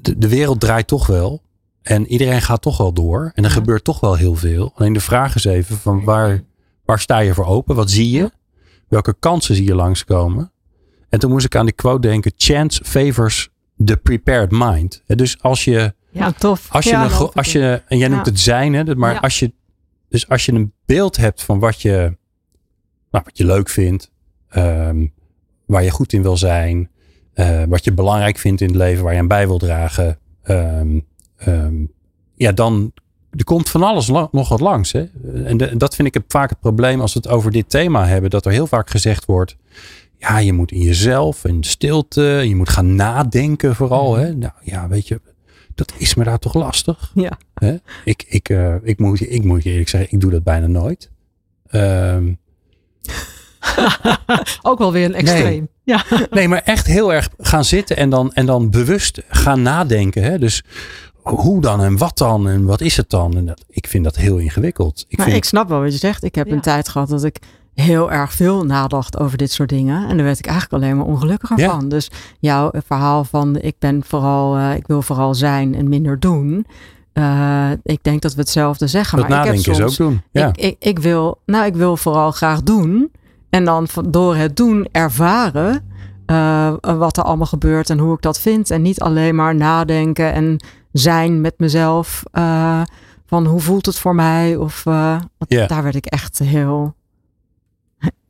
de, de wereld draait toch wel. En iedereen gaat toch wel door. En er gebeurt toch wel heel veel. Alleen de vraag is even van waar, waar sta je voor open? Wat zie je? Welke kansen zie je langskomen? En toen moest ik aan die quote denken. Chance favors the prepared mind. Dus als je, Ja, tof. als je, ja, een, als je en jij noemt Ja. het zijn, hè, maar Ja. als je, dus als je een beeld hebt van wat je, nou, wat je leuk vindt, ehm, waar je goed in wil zijn, eh, wat je belangrijk vindt in het leven, waar je aan bij wil dragen, ehm, ehm, ja, dan er komt van alles la- nog wat langs. Hè? En de- dat vind ik het vaak het probleem als we het over dit thema hebben, dat er heel vaak gezegd wordt, ja, je moet in jezelf en stilte. Je moet gaan nadenken vooral. Mhm. Hè? Nou ja, weet je, dat is me daar toch lastig. Ja. Hè? Ik, ik, eh, ik, moet, ik moet je eerlijk zeggen, ik doe dat bijna nooit. Ehm, Ook wel weer een extreem. Ja. nee, maar echt heel erg gaan zitten en dan, en dan bewust gaan nadenken. Hè? Dus hoe dan en wat dan en wat is het dan? En dat, ik vind dat heel ingewikkeld. Ik Maar vind, ik snap wel wat je zegt. Ik heb Ja. een tijd gehad dat ik heel erg veel nadacht over dit soort dingen. En daar werd ik eigenlijk alleen maar ongelukkiger Ja. van. Dus jouw verhaal van ik ben vooral, eh, ik wil vooral zijn en minder doen. Eh, ik denk dat we hetzelfde zeggen. dat maar ik heb nadenken is ook doen. Ja. Ik, ik, ik wil, nou, ik wil vooral graag doen. En dan door het doen ervaren eh, wat er allemaal gebeurt en hoe ik dat vind. En niet alleen maar nadenken en zijn met mezelf. eh, van hoe voelt het voor mij? Of eh, want Ja. daar werd ik echt heel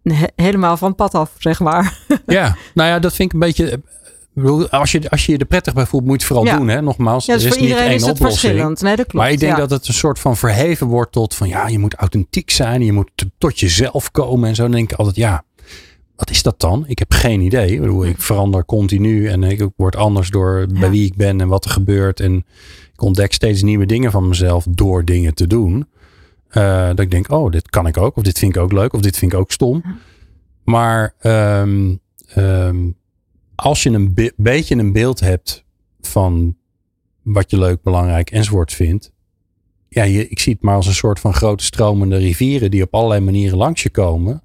he- helemaal van pad af, zeg maar. Ja, nou ja, dat vind ik een beetje. bedoel, Als je, als je je er prettig bij voelt, moet je het vooral Ja. doen. Hè? Nogmaals, Ja, dus er is voor niet iedereen één is het oplossing. verschillend. Nee, dat klopt. Maar ik denk ja. dat het een soort van verheven wordt tot van ja, je moet authentiek zijn. Je moet tot jezelf komen en zo. Dan denk ik altijd, ja, wat is dat dan? Ik heb geen idee. Ik, bedoel, ik verander continu en ik word anders door bij wie ik ben en wat er gebeurt. En ik ontdek steeds nieuwe dingen van mezelf door dingen te doen. Eh, dat ik denk, oh, dit kan ik ook. Of dit vind ik ook leuk. Of dit vind ik ook stom. Maar ehm, ehm, als je een be- beetje een beeld hebt van wat je leuk, belangrijk enzovoort vindt. Ja, je, ik zie het maar als een soort van grote stromende rivieren die op allerlei manieren langs je komen.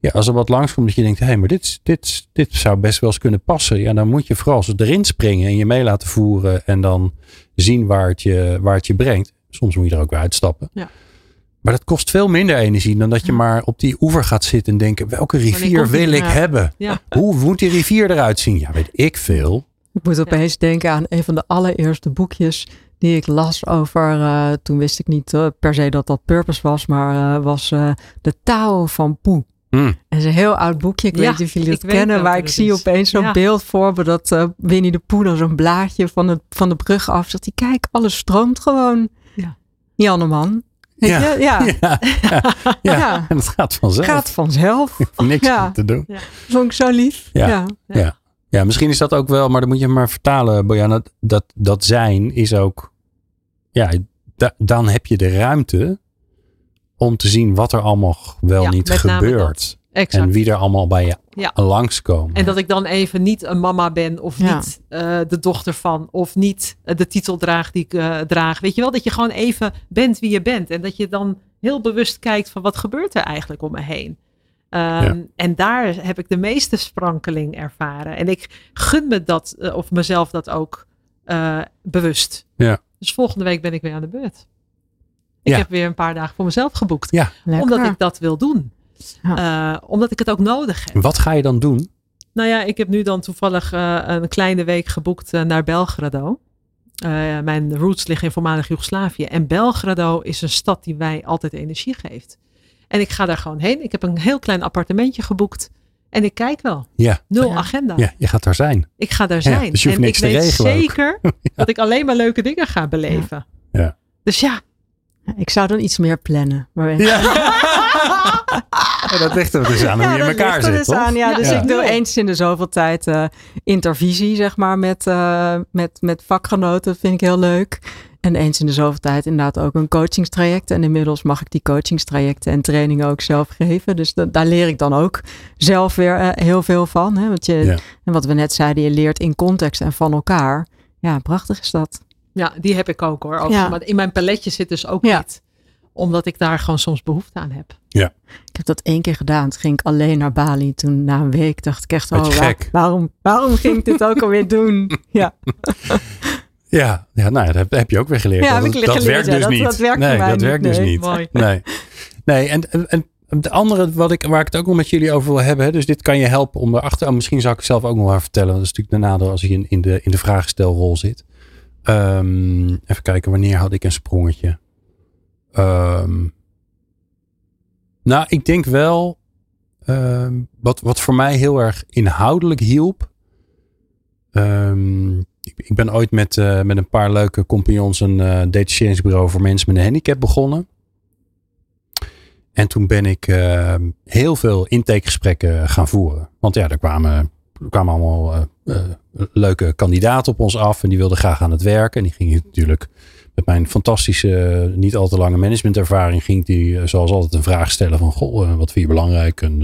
Ja, als er wat langskomt dat je denkt, hé, hey, maar dit, dit, dit zou best wel eens kunnen passen. Ja, dan moet je vooral eens erin springen en je mee laten voeren en dan zien waar het je, waar het je brengt. Soms moet je er ook weer uitstappen. Ja. Maar dat kost veel minder energie dan dat je maar op die oever gaat zitten en denken, welke rivier wil ik Ja. hebben? Ja. Hoe moet die rivier eruit zien? Ja, weet ik veel. Ik moet opeens denken aan een van de allereerste boekjes die ik las over. eh, toen wist ik niet eh, per se dat dat Purpose was, maar eh, was eh, De Tao van Poe. Hm. En het is een heel oud boekje. Ik Ja, weet niet of jullie ik het kennen, maar welke ik zie is. opeens zo'n Ja. beeld voor me dat eh, Winnie de Poe dan zo'n blaadje van, het, van de brug af zegt. Die kijk, alles stroomt gewoon. Ja. Janneman. Ja. Ja. Ja, ja, ja. Ja. en het gaat vanzelf. Gaat vanzelf. Niks Ja. aan te doen. Vond ik zo lief. Ja. ja. Ja. ja, misschien is dat ook wel, maar dan moet je maar vertalen, Bojana. Dat, dat, dat zijn is ook, ja, da- dan heb je de ruimte om te zien wat er allemaal wel Ja, niet gebeurt. Exact. En wie er allemaal bij je Ja. langskomen. En dat ik dan even niet een mama ben of Ja. niet eh, de dochter van of niet eh, de titel draag die ik eh, draag. Weet je wel, dat je gewoon even bent wie je bent. En dat je dan heel bewust kijkt van wat gebeurt er eigenlijk om me heen. Ehm, En daar heb ik de meeste sprankeling ervaren. En ik gun me dat, of mezelf dat ook eh, bewust. Ja. Dus volgende week ben ik weer aan de beurt. Ik Ja. heb weer een paar dagen voor mezelf geboekt. Ja. Omdat ik dat wil doen. Eh, omdat ik het ook nodig heb. Wat ga je dan doen? Nou ja, ik heb nu dan toevallig eh, een kleine week geboekt eh, naar Belgrado. Eh, mijn roots liggen in voormalig Joegoslavië. En Belgrado is een stad die mij altijd energie geeft. En ik ga daar gewoon heen. Ik heb een heel klein appartementje geboekt. En ik kijk wel. Ja, Nul Ja. agenda. ja je gaat daar zijn. Ik ga daar Ja, zijn. dus je hoeft en niks ik te weet regelen zeker dat ik alleen maar leuke dingen ga beleven. Ja. Dus ja, Ik zou dan iets meer plannen. Maar Ja. dat ligt er dus aan hoe Ja, je in dat elkaar ligt er zit, dus toch? aan, ja. Dus Ja. ik doe eens in de zoveel tijd eh, intervisie, zeg maar, met, eh, met, met vakgenoten. Dat vind ik heel leuk. En eens in de zoveel tijd inderdaad ook een coachingstraject. En inmiddels mag ik die coachingstrajecten en trainingen ook zelf geven. Dus da- daar leer ik dan ook zelf weer eh, heel veel van. Hè? Want je, Ja. En wat we net zeiden, je leert in context en van elkaar. Ja, prachtig is dat. Ja, die heb ik ook hoor. Ook, Ja. Maar in mijn paletje zit dus ook Ja. niet. Omdat ik daar gewoon soms behoefte aan heb. Ik heb dat één keer gedaan. Toen ging ik alleen naar Bali. Toen na een week dacht ik echt, oh, waar- gek. waarom, waarom ging ik dit ook alweer doen? Ja, Ja, ja nou ja, dat heb, je ook weer geleerd. Ja, dat geleerd, werkt ja. dus Dat- niet. dat werkt nee, voor mij dat niet, werkt dus nee. niet. Mooi. Nee, nee en, en, en het andere wat ik, waar ik het ook nog met jullie over wil hebben. Hè, dus dit kan je helpen om erachter. Oh, misschien zou ik het zelf ook nog wel vertellen. Want dat is natuurlijk de nadeel als ik in, in, de, in de vraagstelrol zit. Ehm, even kijken, wanneer had ik een sprongetje? Ehm, nou, ik denk wel. ehm, wat, wat voor mij heel erg inhoudelijk hielp. Ik, ik ben ooit met, eh, met een paar leuke compagnons een eh detacheringsbureau voor mensen met een handicap begonnen. En toen ben ik uh, heel veel intakegesprekken gaan voeren. Want ja, er kwamen, er kwamen allemaal uh, uh, leuke kandidaten op ons af. En die wilden graag aan het werken. En die gingen natuurlijk met mijn fantastische, niet al te lange managementervaring. Ging die zoals altijd een vraag stellen van, goh, wat vind je belangrijk? En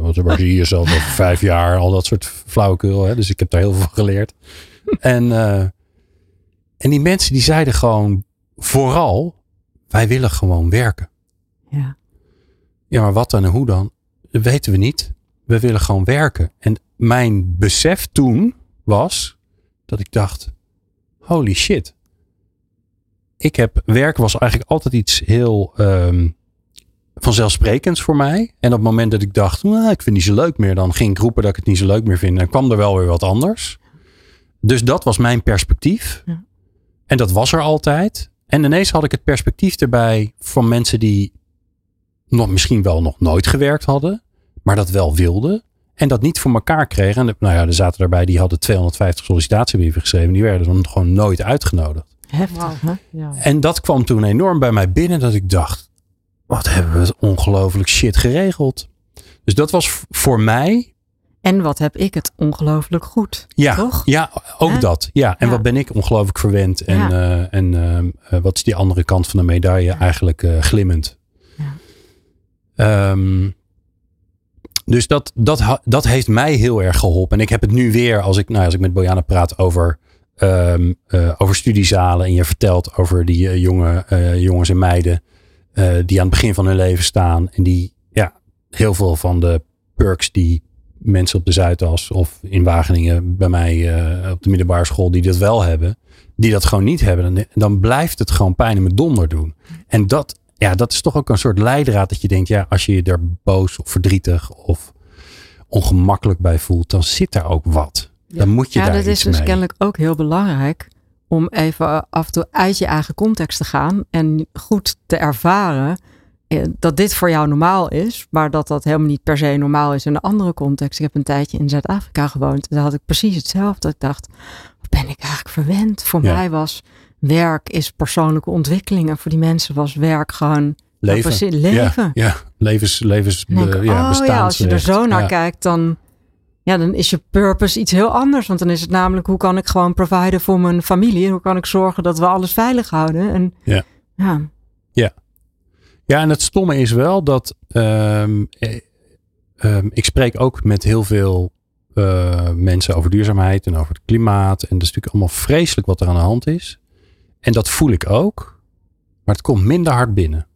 wat was je hier zelf over vijf jaar? Al dat soort flauwekul. Hè? Dus ik heb daar heel veel van geleerd. en, en die mensen die zeiden gewoon vooral, wij willen gewoon werken. Ja. Ja, maar wat dan en hoe dan? Dat weten we niet. We willen gewoon werken. En mijn besef toen was dat ik dacht: holy shit. Ik heb werken was eigenlijk altijd iets heel um, vanzelfsprekends voor mij. En op het moment dat ik dacht, nou, ik vind het niet zo leuk meer, dan ging ik roepen dat ik het niet zo leuk meer vind. En kwam er wel weer wat anders. Dus dat was mijn perspectief. Ja. En dat was er altijd. En ineens had ik het perspectief erbij van mensen die nog, misschien wel nog nooit gewerkt hadden, maar dat wel wilden. En dat niet voor elkaar kregen. En nou ja, er zaten daarbij die hadden 250 sollicitatiebrieven geschreven. Die werden dan gewoon nooit uitgenodigd. Heftig, hè? Ja. En dat kwam toen enorm bij mij binnen dat ik dacht, wat hebben we het ongelooflijk shit geregeld. Dus dat was voor mij. En wat heb ik het ongelooflijk goed. Ja, toch? ja ook dat. Ja, en Ja. wat ben ik ongelooflijk verwend. En, Ja. eh, en eh, eh, wat is die andere kant van de medaille eigenlijk eh, glimmend. Ja. Ehm, dus dat, dat, dat heeft mij heel erg geholpen. En ik heb het nu weer, als ik, nou, als ik met Bojana praat over, ehm, eh, over studiezalen. En je vertelt over die eh, jonge eh, jongens en meiden die aan het begin van hun leven staan. En die ja, heel veel van de perks die mensen op de Zuidas of in Wageningen bij mij op de middelbare school die dat wel hebben. Die dat gewoon niet hebben. Dan, dan blijft het gewoon pijn in mijn donder doen. En dat, ja, dat is toch ook een soort leidraad dat je denkt, ja, als je je er boos of verdrietig of ongemakkelijk bij voelt, dan zit daar ook wat. Dan moet je ja, daar dat is dus mee. kennelijk ook heel belangrijk om even af en toe uit je eigen context te gaan en goed te ervaren eh, dat dit voor jou normaal is, maar dat dat helemaal niet per se normaal is in een andere context. Ik heb een tijdje in Zuid-Afrika gewoond en daar had ik precies hetzelfde. Ik dacht, wat ben ik eigenlijk verwend? Voor Ja. mij was werk is persoonlijke ontwikkeling en voor die mensen was werk gewoon leven. leven. Ja, ja. levens, denk ik, ja, oh ja, als je er bestaansrecht. zo naar Ja. kijkt, dan, ja, dan is je purpose iets heel anders. Want dan is het namelijk, hoe kan ik gewoon providen voor mijn familie? En hoe kan ik zorgen dat we alles veilig houden? En Ja. ja, Ja, en het stomme is wel dat ehm, eh, ehm, ik spreek ook met heel veel eh, mensen over duurzaamheid en over het klimaat. En dat is natuurlijk allemaal vreselijk wat er aan de hand is. En dat voel ik ook, maar het komt minder hard binnen.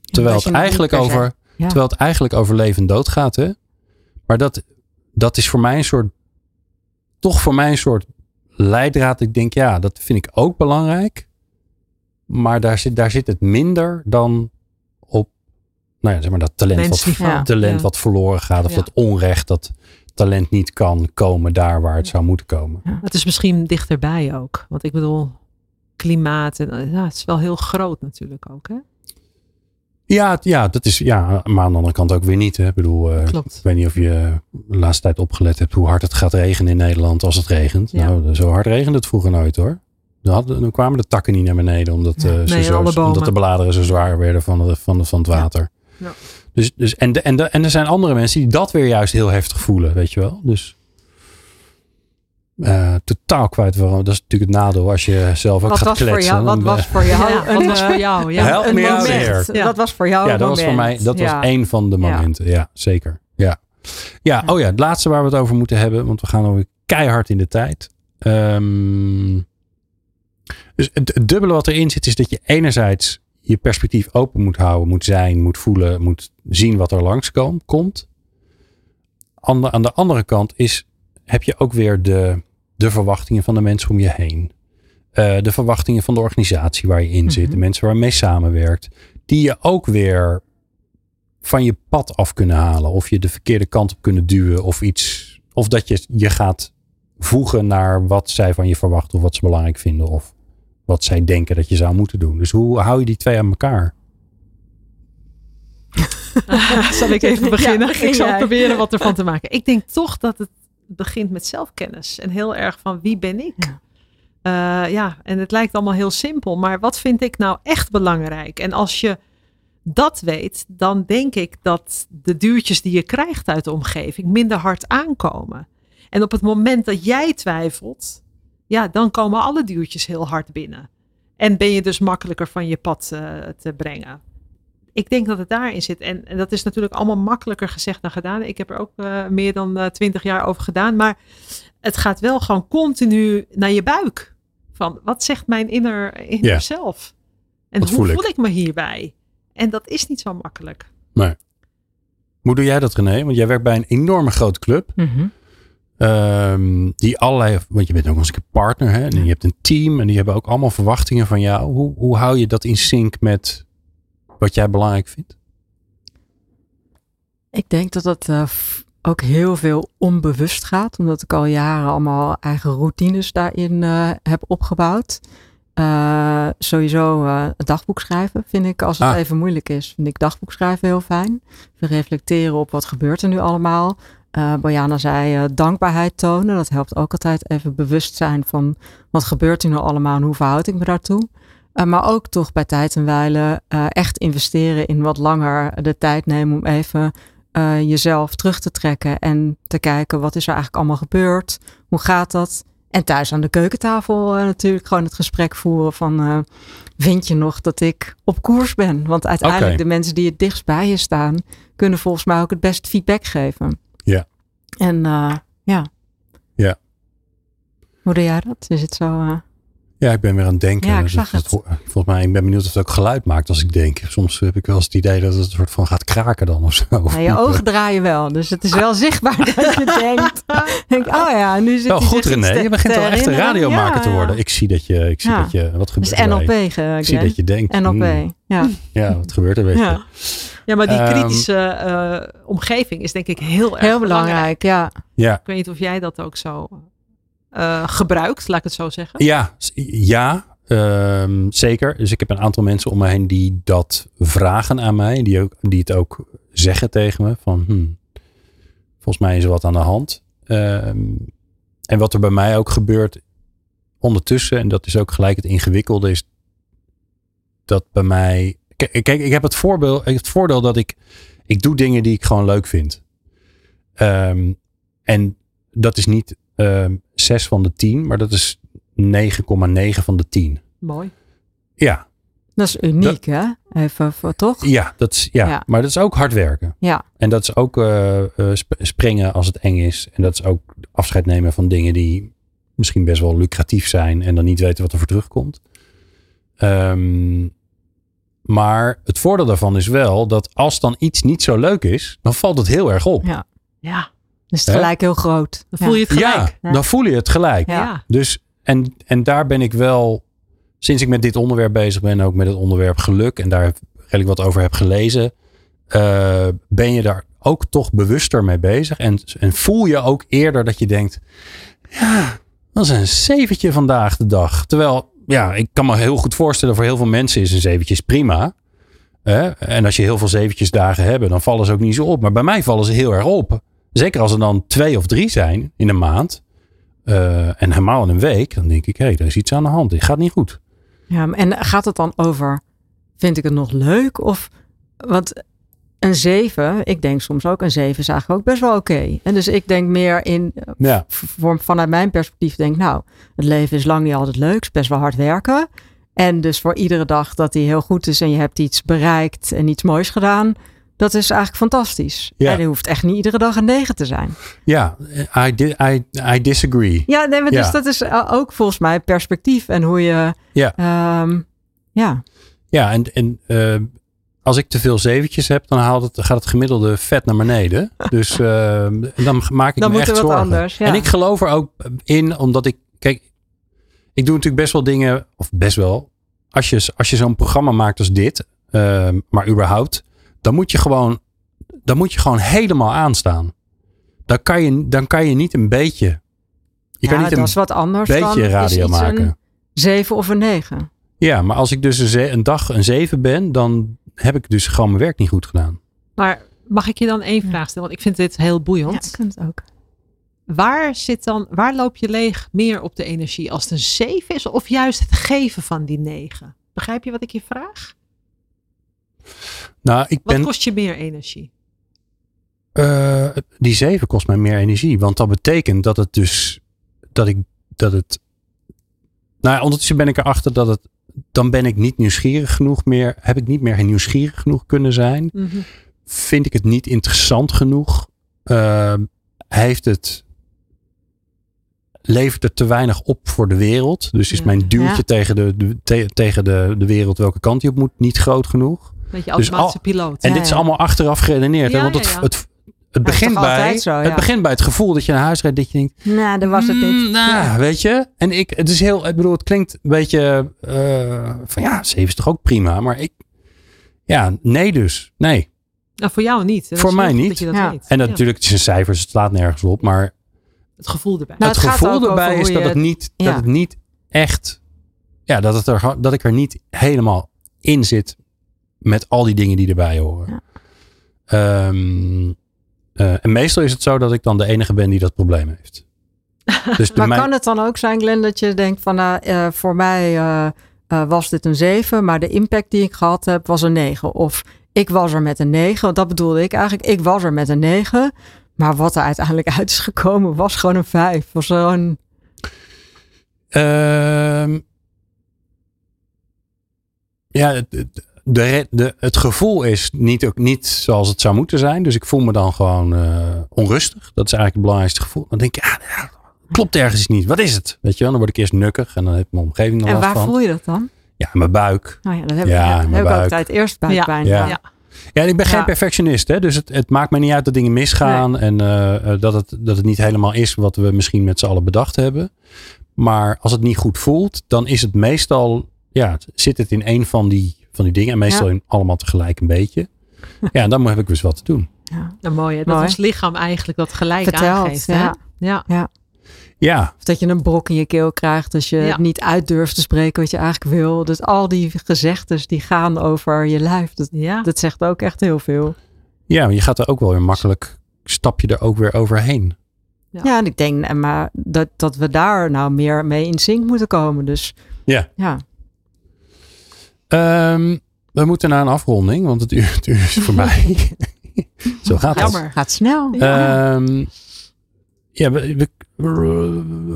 Terwijl het eigenlijk over, Ja. terwijl het eigenlijk over leven en dood gaat, hè? Maar dat, dat is voor mij een soort, toch voor mij een soort leidraad. Ik denk, ja, dat vind ik ook belangrijk. Maar daar zit, daar zit het minder dan op, nou ja, zeg maar dat talent, wat, Mensniveau. Ja. talent Ja. wat verloren gaat. Of Ja. dat onrecht, dat talent niet kan komen daar waar het zou moeten komen. Het is misschien dichterbij ook. Want ik bedoel, klimaat. En, eh, ja, het is wel heel groot natuurlijk ook. Hè? Ja, ja, dat is, ja, maar aan de andere kant ook weer niet. Hè. Ik bedoel, Klopt. ik weet niet of je de laatste tijd opgelet hebt hoe hard het gaat regenen in Nederland als het regent. Ja. Nou, zo hard regende het vroeger nooit hoor. Dan, hadden, dan kwamen de takken niet naar beneden omdat, eh, ze zo, omdat de bladeren zo zwaar werden van, de, van, de, van het Ja. water. Ja. Dus, dus, en, de, en, de, en er zijn andere mensen die dat weer juist heel heftig voelen, weet je wel. Dus eh, totaal kwijt waarom. Dat is natuurlijk het nadeel als je zelf ook Wat gaat voor kletsen. jou? Wat dan, was eh, voor jou? Ja, een, wat was eh, voor jou? Ja. Help een me out moment. here. Ja. Dat was voor jou. Ja, dat was voor mij, dat Ja. was één van de momenten. Ja, zeker. Ja. Ja, Ja. oh ja, het laatste waar we het over moeten hebben, want we gaan alweer keihard in de tijd. Ehm, dus het, het dubbele wat erin zit, is dat je enerzijds je perspectief open moet houden, moet zijn, moet voelen, moet zien wat er langs komt. Aan de, aan de andere kant is, heb je ook weer de, de verwachtingen van de mensen om je heen. Eh, de verwachtingen van de organisatie waar je in zit, de Mhm. mensen waarmee je samenwerkt, die je ook weer van je pad af kunnen halen. Of je de verkeerde kant op kunnen duwen. Of iets. Of dat je je gaat voegen naar wat zij van je verwachten. Of wat ze belangrijk vinden. Of wat zij denken dat je zou moeten doen. Dus hoe hou je die twee aan elkaar? Zal ik even Ja, beginnen? begin ik zal jij. proberen wat ervan te maken. Ik denk toch dat het begint met zelfkennis. En heel erg van wie ben ik? Ja. Ja. ja, en het lijkt allemaal heel simpel. Maar wat vind ik nou echt belangrijk? En als je dat weet, dan denk ik dat de duwtjes die je krijgt uit de omgeving minder hard aankomen. En op het moment dat jij twijfelt, ja, dan komen alle duwtjes heel hard binnen. En ben je dus makkelijker van je pad uh, te brengen. Ik denk dat het daarin zit. En, en, dat is natuurlijk allemaal makkelijker gezegd dan gedaan. Ik heb er ook uh, meer dan twintig jaar over gedaan. Maar het gaat wel gewoon continu naar je buik. Van wat zegt mijn inner, inner yeah. zelf? En hoe voel ik? voel ik me hierbij? En dat is niet zo makkelijk. Nee. Hoe doe jij dat, René? Want jij werkt bij een enorme grote club. Mhm. Um, die allerlei, want je bent ook eens een partner hè, en je hebt een team en die hebben ook allemaal verwachtingen van jou. Hoe, hoe hou je dat in sync met wat jij belangrijk vindt? Ik denk dat dat uh, ook heel veel onbewust gaat, omdat ik al jaren allemaal eigen routines daarin uh, heb opgebouwd. Uh, sowieso het dagboek schrijven vind ik, als het ah. even moeilijk is, vind ik dagboek schrijven heel fijn. We reflecteren op wat gebeurt er nu allemaal. Uh, Bojana zei dankbaarheid tonen. Dat helpt ook altijd even bewust zijn van wat gebeurt er nu allemaal en hoe verhoud ik me daartoe. Maar ook toch bij tijd en wijle echt investeren in wat langer de tijd nemen om even jezelf terug te trekken en te kijken wat is er eigenlijk allemaal gebeurd. Hoe gaat dat? En thuis aan de keukentafel natuurlijk gewoon het gesprek voeren van vind je nog dat ik op koers ben? Want uiteindelijk okay. de mensen die het dichtst bij je staan kunnen volgens mij ook het best feedback geven. Ja. En ja. Ja. Hoe doe jij dat? Is het zo? Ja, ik ben weer aan het denken. Ja, ik zag het. volgens mij, ik ben benieuwd of het ook geluid maakt als ik denk. Soms heb ik wel eens het idee dat het een soort van gaat kraken dan of zo. Ja, je ogen draaien wel, dus het is wel zichtbaar dat je denkt. denk, oh ja, nu zit Wel goed René, je begint wel echt een radiomaker ja, te worden. Ik zie dat je, ik zie dat je, wat gebeurt er NLP. Ge, ik zie dat je denkt. NLP, mm, ja. Ja, wat gebeurt er, weet je. Ja, maar die kritische uh, omgeving is denk ik heel erg heel belangrijk. belangrijk. Ja. ja. Ik weet niet of jij dat ook zo uh, gebruikt, laat ik het zo zeggen. Ja, ja Um, zeker. Dus ik heb een aantal mensen om me heen die dat vragen aan mij. Die, ook, die het ook zeggen tegen me. Van hmm, volgens mij is er wat aan de hand. Um, en wat er bij mij ook gebeurt ondertussen. En dat is ook gelijk het ingewikkelde. Is dat bij mij... Kijk, ik heb het, voorbeeld, het voordeel dat ik... Ik doe dingen die ik gewoon leuk vind. Um, en dat is niet zes van de tien. Maar dat is 9,9 van de 10. Mooi. Ja. Dat is uniek, hè? Even voor toch? Ja, dat is, ja, maar dat is ook hard werken. Ja. En dat is ook uh, springen als het eng is. En dat is ook afscheid nemen van dingen die misschien best wel lucratief zijn en dan niet weten wat er voor terugkomt. Um, maar het voordeel daarvan is wel dat als dan iets niet zo leuk is, dan valt het heel erg op. Ja. Ja. Dus het gelijk heel groot. Dan voel je het gelijk. Ja, dan voel je het gelijk. Ja. Dus en, en daar ben ik wel, sinds ik met dit onderwerp bezig ben, ook met het onderwerp geluk en daar redelijk wat over heb gelezen, uh, ben je daar ook toch bewuster mee bezig. En, en voel je ook eerder dat je denkt, ja, dat is een zeventje vandaag de dag. Terwijl, ja, ik kan me heel goed voorstellen, voor heel veel mensen is een zeventje prima. Hè? En als je heel veel zeventjes dagen hebt, dan vallen ze ook niet zo op. Maar bij mij vallen ze heel erg op. Zeker als er dan twee of drie zijn in een maand. Uh, en helemaal in een week, dan denk ik, hé, hey, er is iets aan de hand. Dit gaat niet goed. Ja, en gaat het dan over, vind ik het nog leuk? Of, want een zeven, ik denk soms ook, een zeven is eigenlijk ook best wel oké. En dus ik denk meer in, ja. vanuit mijn perspectief denk nou, het leven is lang niet altijd leuk, is best wel hard werken. En dus voor iedere dag dat die heel goed is en je hebt iets bereikt en iets moois gedaan, dat is eigenlijk fantastisch. Ja. En je hoeft echt niet iedere dag een negen te zijn. Ja, I, di I, I disagree. Ja, nee, maar Ja. dus dat is ook volgens mij perspectief en hoe je... Ja. ehm, ja. Ja, en, en eh, als ik te veel zeventjes heb, dan haalt het, gaat het gemiddelde vet naar beneden. Dus eh, dan maak ik Dan me echt zorgen. anders, ja. En ik geloof er ook in, omdat ik, kijk, ik doe natuurlijk best wel dingen, of best wel, als je, als je zo'n programma maakt als dit, eh, maar überhaupt, dan moet je gewoon, dan moet je gewoon helemaal aanstaan. Dan kan je, dan kan je niet een beetje, je ja, kan niet dat een is wat anders beetje dan is radio iets maken. een zeven of een negen. Ja, maar als ik dus een, ze- een dag een 7 ben, dan heb ik dus gewoon mijn werk niet goed gedaan. Maar mag ik je dan één vraag stellen? Want ik vind dit heel Ja, boeiend. ik vind het ook. Waar zit dan, waar loop je leeg meer op de energie? Als het een 7 is of juist het geven van die 9? Begrijp je wat ik je vraag? Nou, ik Wat ben. kost je meer energie? eh, die 7 kost mij meer energie. Want dat betekent dat het dus. Dat ik. Dat het. Nou, ja, ondertussen ben ik erachter dat het. Dan ben ik niet nieuwsgierig genoeg meer. Heb ik niet meer nieuwsgierig genoeg kunnen zijn. Mhm. vind ik het niet interessant genoeg? Uh, heeft het. Levert het te weinig op voor de wereld? Dus is Ja. mijn duwtje Ja. tegen, de, de, te- tegen de, de wereld welke kant die op moet niet groot genoeg? Beetje Dus automatische piloot. En Ja, dit is allemaal achteraf geredeneerd. hè? Ja, Want het, ja, ja. het, het, begint bij, zo, het begint bij het gevoel dat je naar huis rijdt. Dat je denkt, Nou, dat was het "Mm, niet. nou, Ja. weet je. En ik, het is heel, ik bedoel, het klinkt een beetje eh, van ja, 7 is toch ook prima. Maar ik, ja, nee dus. Nee. Nou, voor jou niet. Dat Voor mij niet. Dat je dat Ja. weet. En dat Ja. natuurlijk, het is een cijfers, het slaat nergens op. Maar Het gevoel erbij. Nou, het, gevoel erbij is dat je het, niet, ja. dat het niet echt, ja, dat, het er, dat ik er niet helemaal in zit met al die dingen die erbij horen. Ja. Ehm, eh, en meestal is het zo dat ik dan de enige ben die dat probleem heeft. Dus Maar mijn- kan het dan ook zijn, Glenn, dat je denkt van nou, eh, voor mij eh, was dit een 7, maar de impact die ik gehad heb was een 9. Of ik was er met een 9, want dat bedoelde ik eigenlijk. Ik was er met een 9, maar wat er uiteindelijk uit is gekomen was gewoon een 5. Was gewoon, Ehm, ja, het, het- de, het gevoel is niet, ook niet zoals het zou moeten zijn. Dus ik voel me dan gewoon eh, onrustig. Dat is eigenlijk het belangrijkste gevoel. Dan denk ik, ja, ja, klopt ergens iets niet. Wat is het? Weet je wel, dan word ik eerst nukkig en dan heb mijn omgeving er en waar van. voel je dat dan? Ja, mijn buik. Nou ja, dat heb, Ja, ik, ja, heb ik altijd eerst buikpijn. Ja. Ja. Ja, en ik ben geen Ja. perfectionist. Hè? Dus het, het maakt me niet uit dat dingen misgaan. En eh, eh, dat, het, dat het niet helemaal is wat we misschien met z'n allen bedacht hebben. Maar als het niet goed voelt, dan is het meestal, ja, zit het in een van die, van die dingen. En meestal in allemaal tegelijk een beetje. Ja, en dan heb ik dus wat te doen. Ja. Nou, mooi, hè? dat Mooi. ons lichaam eigenlijk dat gelijk Vertelt, aangeeft. Hè? ja. Ja. Ja, Of dat je een brok in je keel krijgt als je Ja. niet uit durft te spreken wat je eigenlijk wil. Dus al die gezegdes die gaan over je lijf, dat, Ja. dat zegt ook echt heel veel. ja, maar je gaat er ook wel weer makkelijk, stap je er ook weer overheen. Ja. Ja, en ik denk eh, maar dat, dat we daar nou meer mee in sync moeten komen. Dus Ja. ja. Ehm, we moeten naar een afronding, want het uur, het uur is voorbij. Zo gaat het. Jammer. gaat snel. Ehm, ja, we,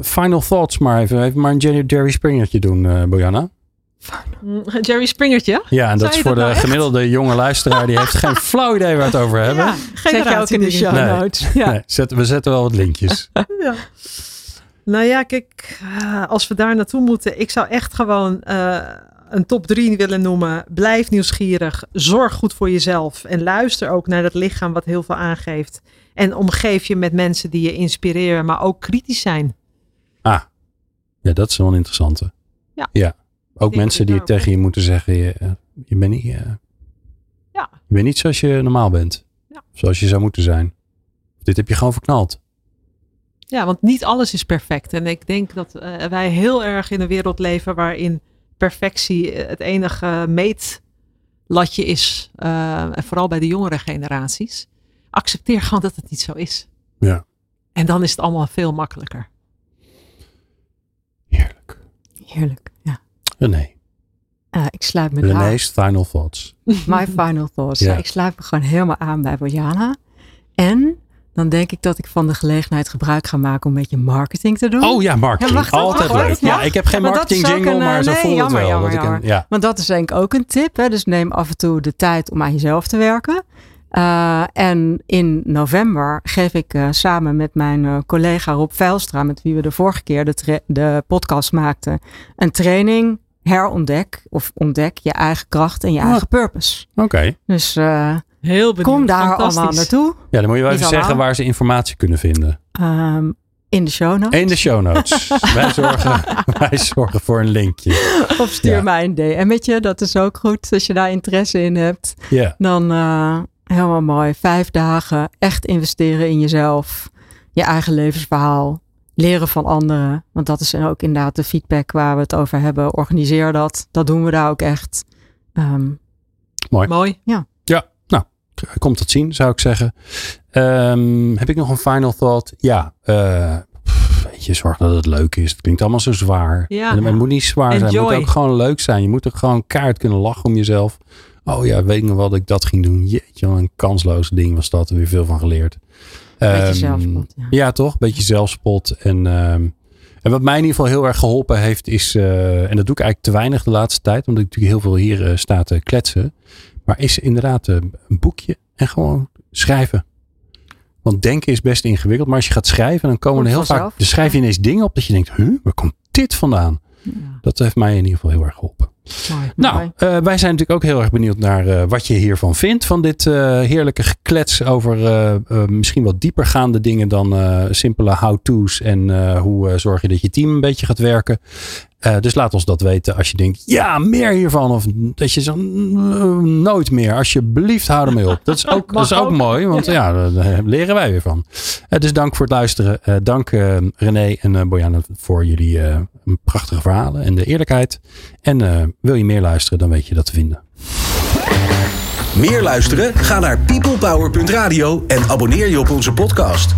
final thoughts maar even. Even maar een Jerry, Springertje doen, eh Bojana. Mm, Jerry Springertje. Ja, en dat is voor dat de nou echt? gemiddelde jonge luisteraar. Die heeft geen flauw idee waar we het over hebben. Ja, Zet je ook in de show Nee. notes. Ja. Nee, zet, we zetten wel wat linkjes. Ja. Nou ja, kijk, eh, als we daar naartoe moeten, ik zou echt gewoon eh, een top 3 willen noemen. Blijf nieuwsgierig, zorg goed voor jezelf en luister ook naar dat lichaam wat heel veel aangeeft. En omgeef je met mensen die je inspireren, maar ook kritisch zijn. Ah, ja, dat is wel een interessante. Ja. ja. Ook denk mensen die tegen je moeten zeggen, je, eh, je, bent niet, eh, Ja. je bent niet zoals je normaal bent. Ja. Zoals je zou moeten zijn. Dit heb je gewoon verknald. Ja, want niet alles is perfect. En ik denk dat eh, wij heel erg in een wereld leven waarin perfectie eh, het enige meetlatje is. eh, en vooral bij de jongere generaties. Accepteer gewoon dat het niet zo is. Ja. En dan is het allemaal veel makkelijker. Heerlijk. Heerlijk. Ja. René. Eh, ik sluit me daar. René's final thoughts. My final thoughts. Ja. Ja, ik sluit me gewoon helemaal aan bij Bojana. En dan denk ik dat ik van de gelegenheid gebruik ga maken om een beetje marketing te doen. Oh ja, marketing. Ja? Altijd leuk. Ja, Ja? ik heb geen marketing jingle, een, maar eh, zo nee, voelt het wel. jammer, dat ik een, ja. Want dat is denk ik ook een tip. Hè? Dus neem af en toe de tijd om aan jezelf te werken. Eh, en in november geef ik eh, samen met mijn collega Rob Veilstra, met wie we de vorige keer de, de podcast maakten, een training herontdek of ontdek je eigen kracht en je Oh. eigen purpose. Oké. Dus Heel benieuwd. kom daar Fantastisch. allemaal naartoe. Ja, dan moet je wel Niet even zeggen waar ze informatie kunnen vinden. Ehm, in de show notes. In de show notes. wij, zorgen, wij zorgen voor een linkje. Of stuur Ja. mij een DM'tje. Dat is ook goed als je daar interesse in hebt. Ja. Dan eh, helemaal mooi. Vijf dagen echt investeren in jezelf. Je eigen levensverhaal. Leren van anderen. Want dat is ook inderdaad de feedback waar we het over hebben. Organiseer dat. Dat doen we daar ook echt. Ehm, Mooi. Ja, komt tot zien, zou ik zeggen. Ehm, heb ik nog een final thought? Ja, pff, weet je, zorg dat het leuk is. Het klinkt allemaal zo zwaar. Ja. En het moet niet zwaar zijn. Het moet ook gewoon leuk zijn. Je moet ook gewoon kaart kunnen lachen om jezelf. Oh ja, weet ik nog wel dat ik dat ging doen. Jeetje, wat een kansloos ding was dat. Er weer veel van geleerd. Beetje Ehm, zelfspot, ja. Ja, toch? Beetje zelfspot. En, ehm, en wat mij in ieder geval heel erg geholpen heeft, is, eh, en dat doe ik eigenlijk te weinig de laatste tijd, omdat ik natuurlijk heel veel hier eh, sta te kletsen. Maar is inderdaad eh, een boekje en gewoon schrijven. Want denken is best ingewikkeld, maar als je gaat schrijven, dan komen er heel vaak, dan schrijf je ineens dingen op dat je denkt, huh, waar komt dit vandaan? Ja, Dat heeft mij in ieder geval heel erg geholpen. mooi. Nou, eh, wij zijn natuurlijk ook heel erg benieuwd naar eh, wat je hiervan vindt. Van dit heerlijke geklets over misschien wat diepergaande dingen dan simpele how-to's. En hoe zorg je dat je team een beetje gaat werken. Eh, dus laat ons dat weten als je denkt, ja, meer hiervan. Of dat je zegt, "Mm, nooit meer. Alsjeblieft, hou ermee op. Dat is ook, dat is ook ook. mooi, want ja, daar daar leren wij weer van. Eh, dus dank voor het luisteren. Eh, dank eh, René en Bojana voor jullie eh, prachtige verhalen en de eerlijkheid. En eh, wil je meer luisteren, dan weet je dat te vinden. Meer luisteren? Ga naar peoplepower.radio en abonneer je op onze podcast.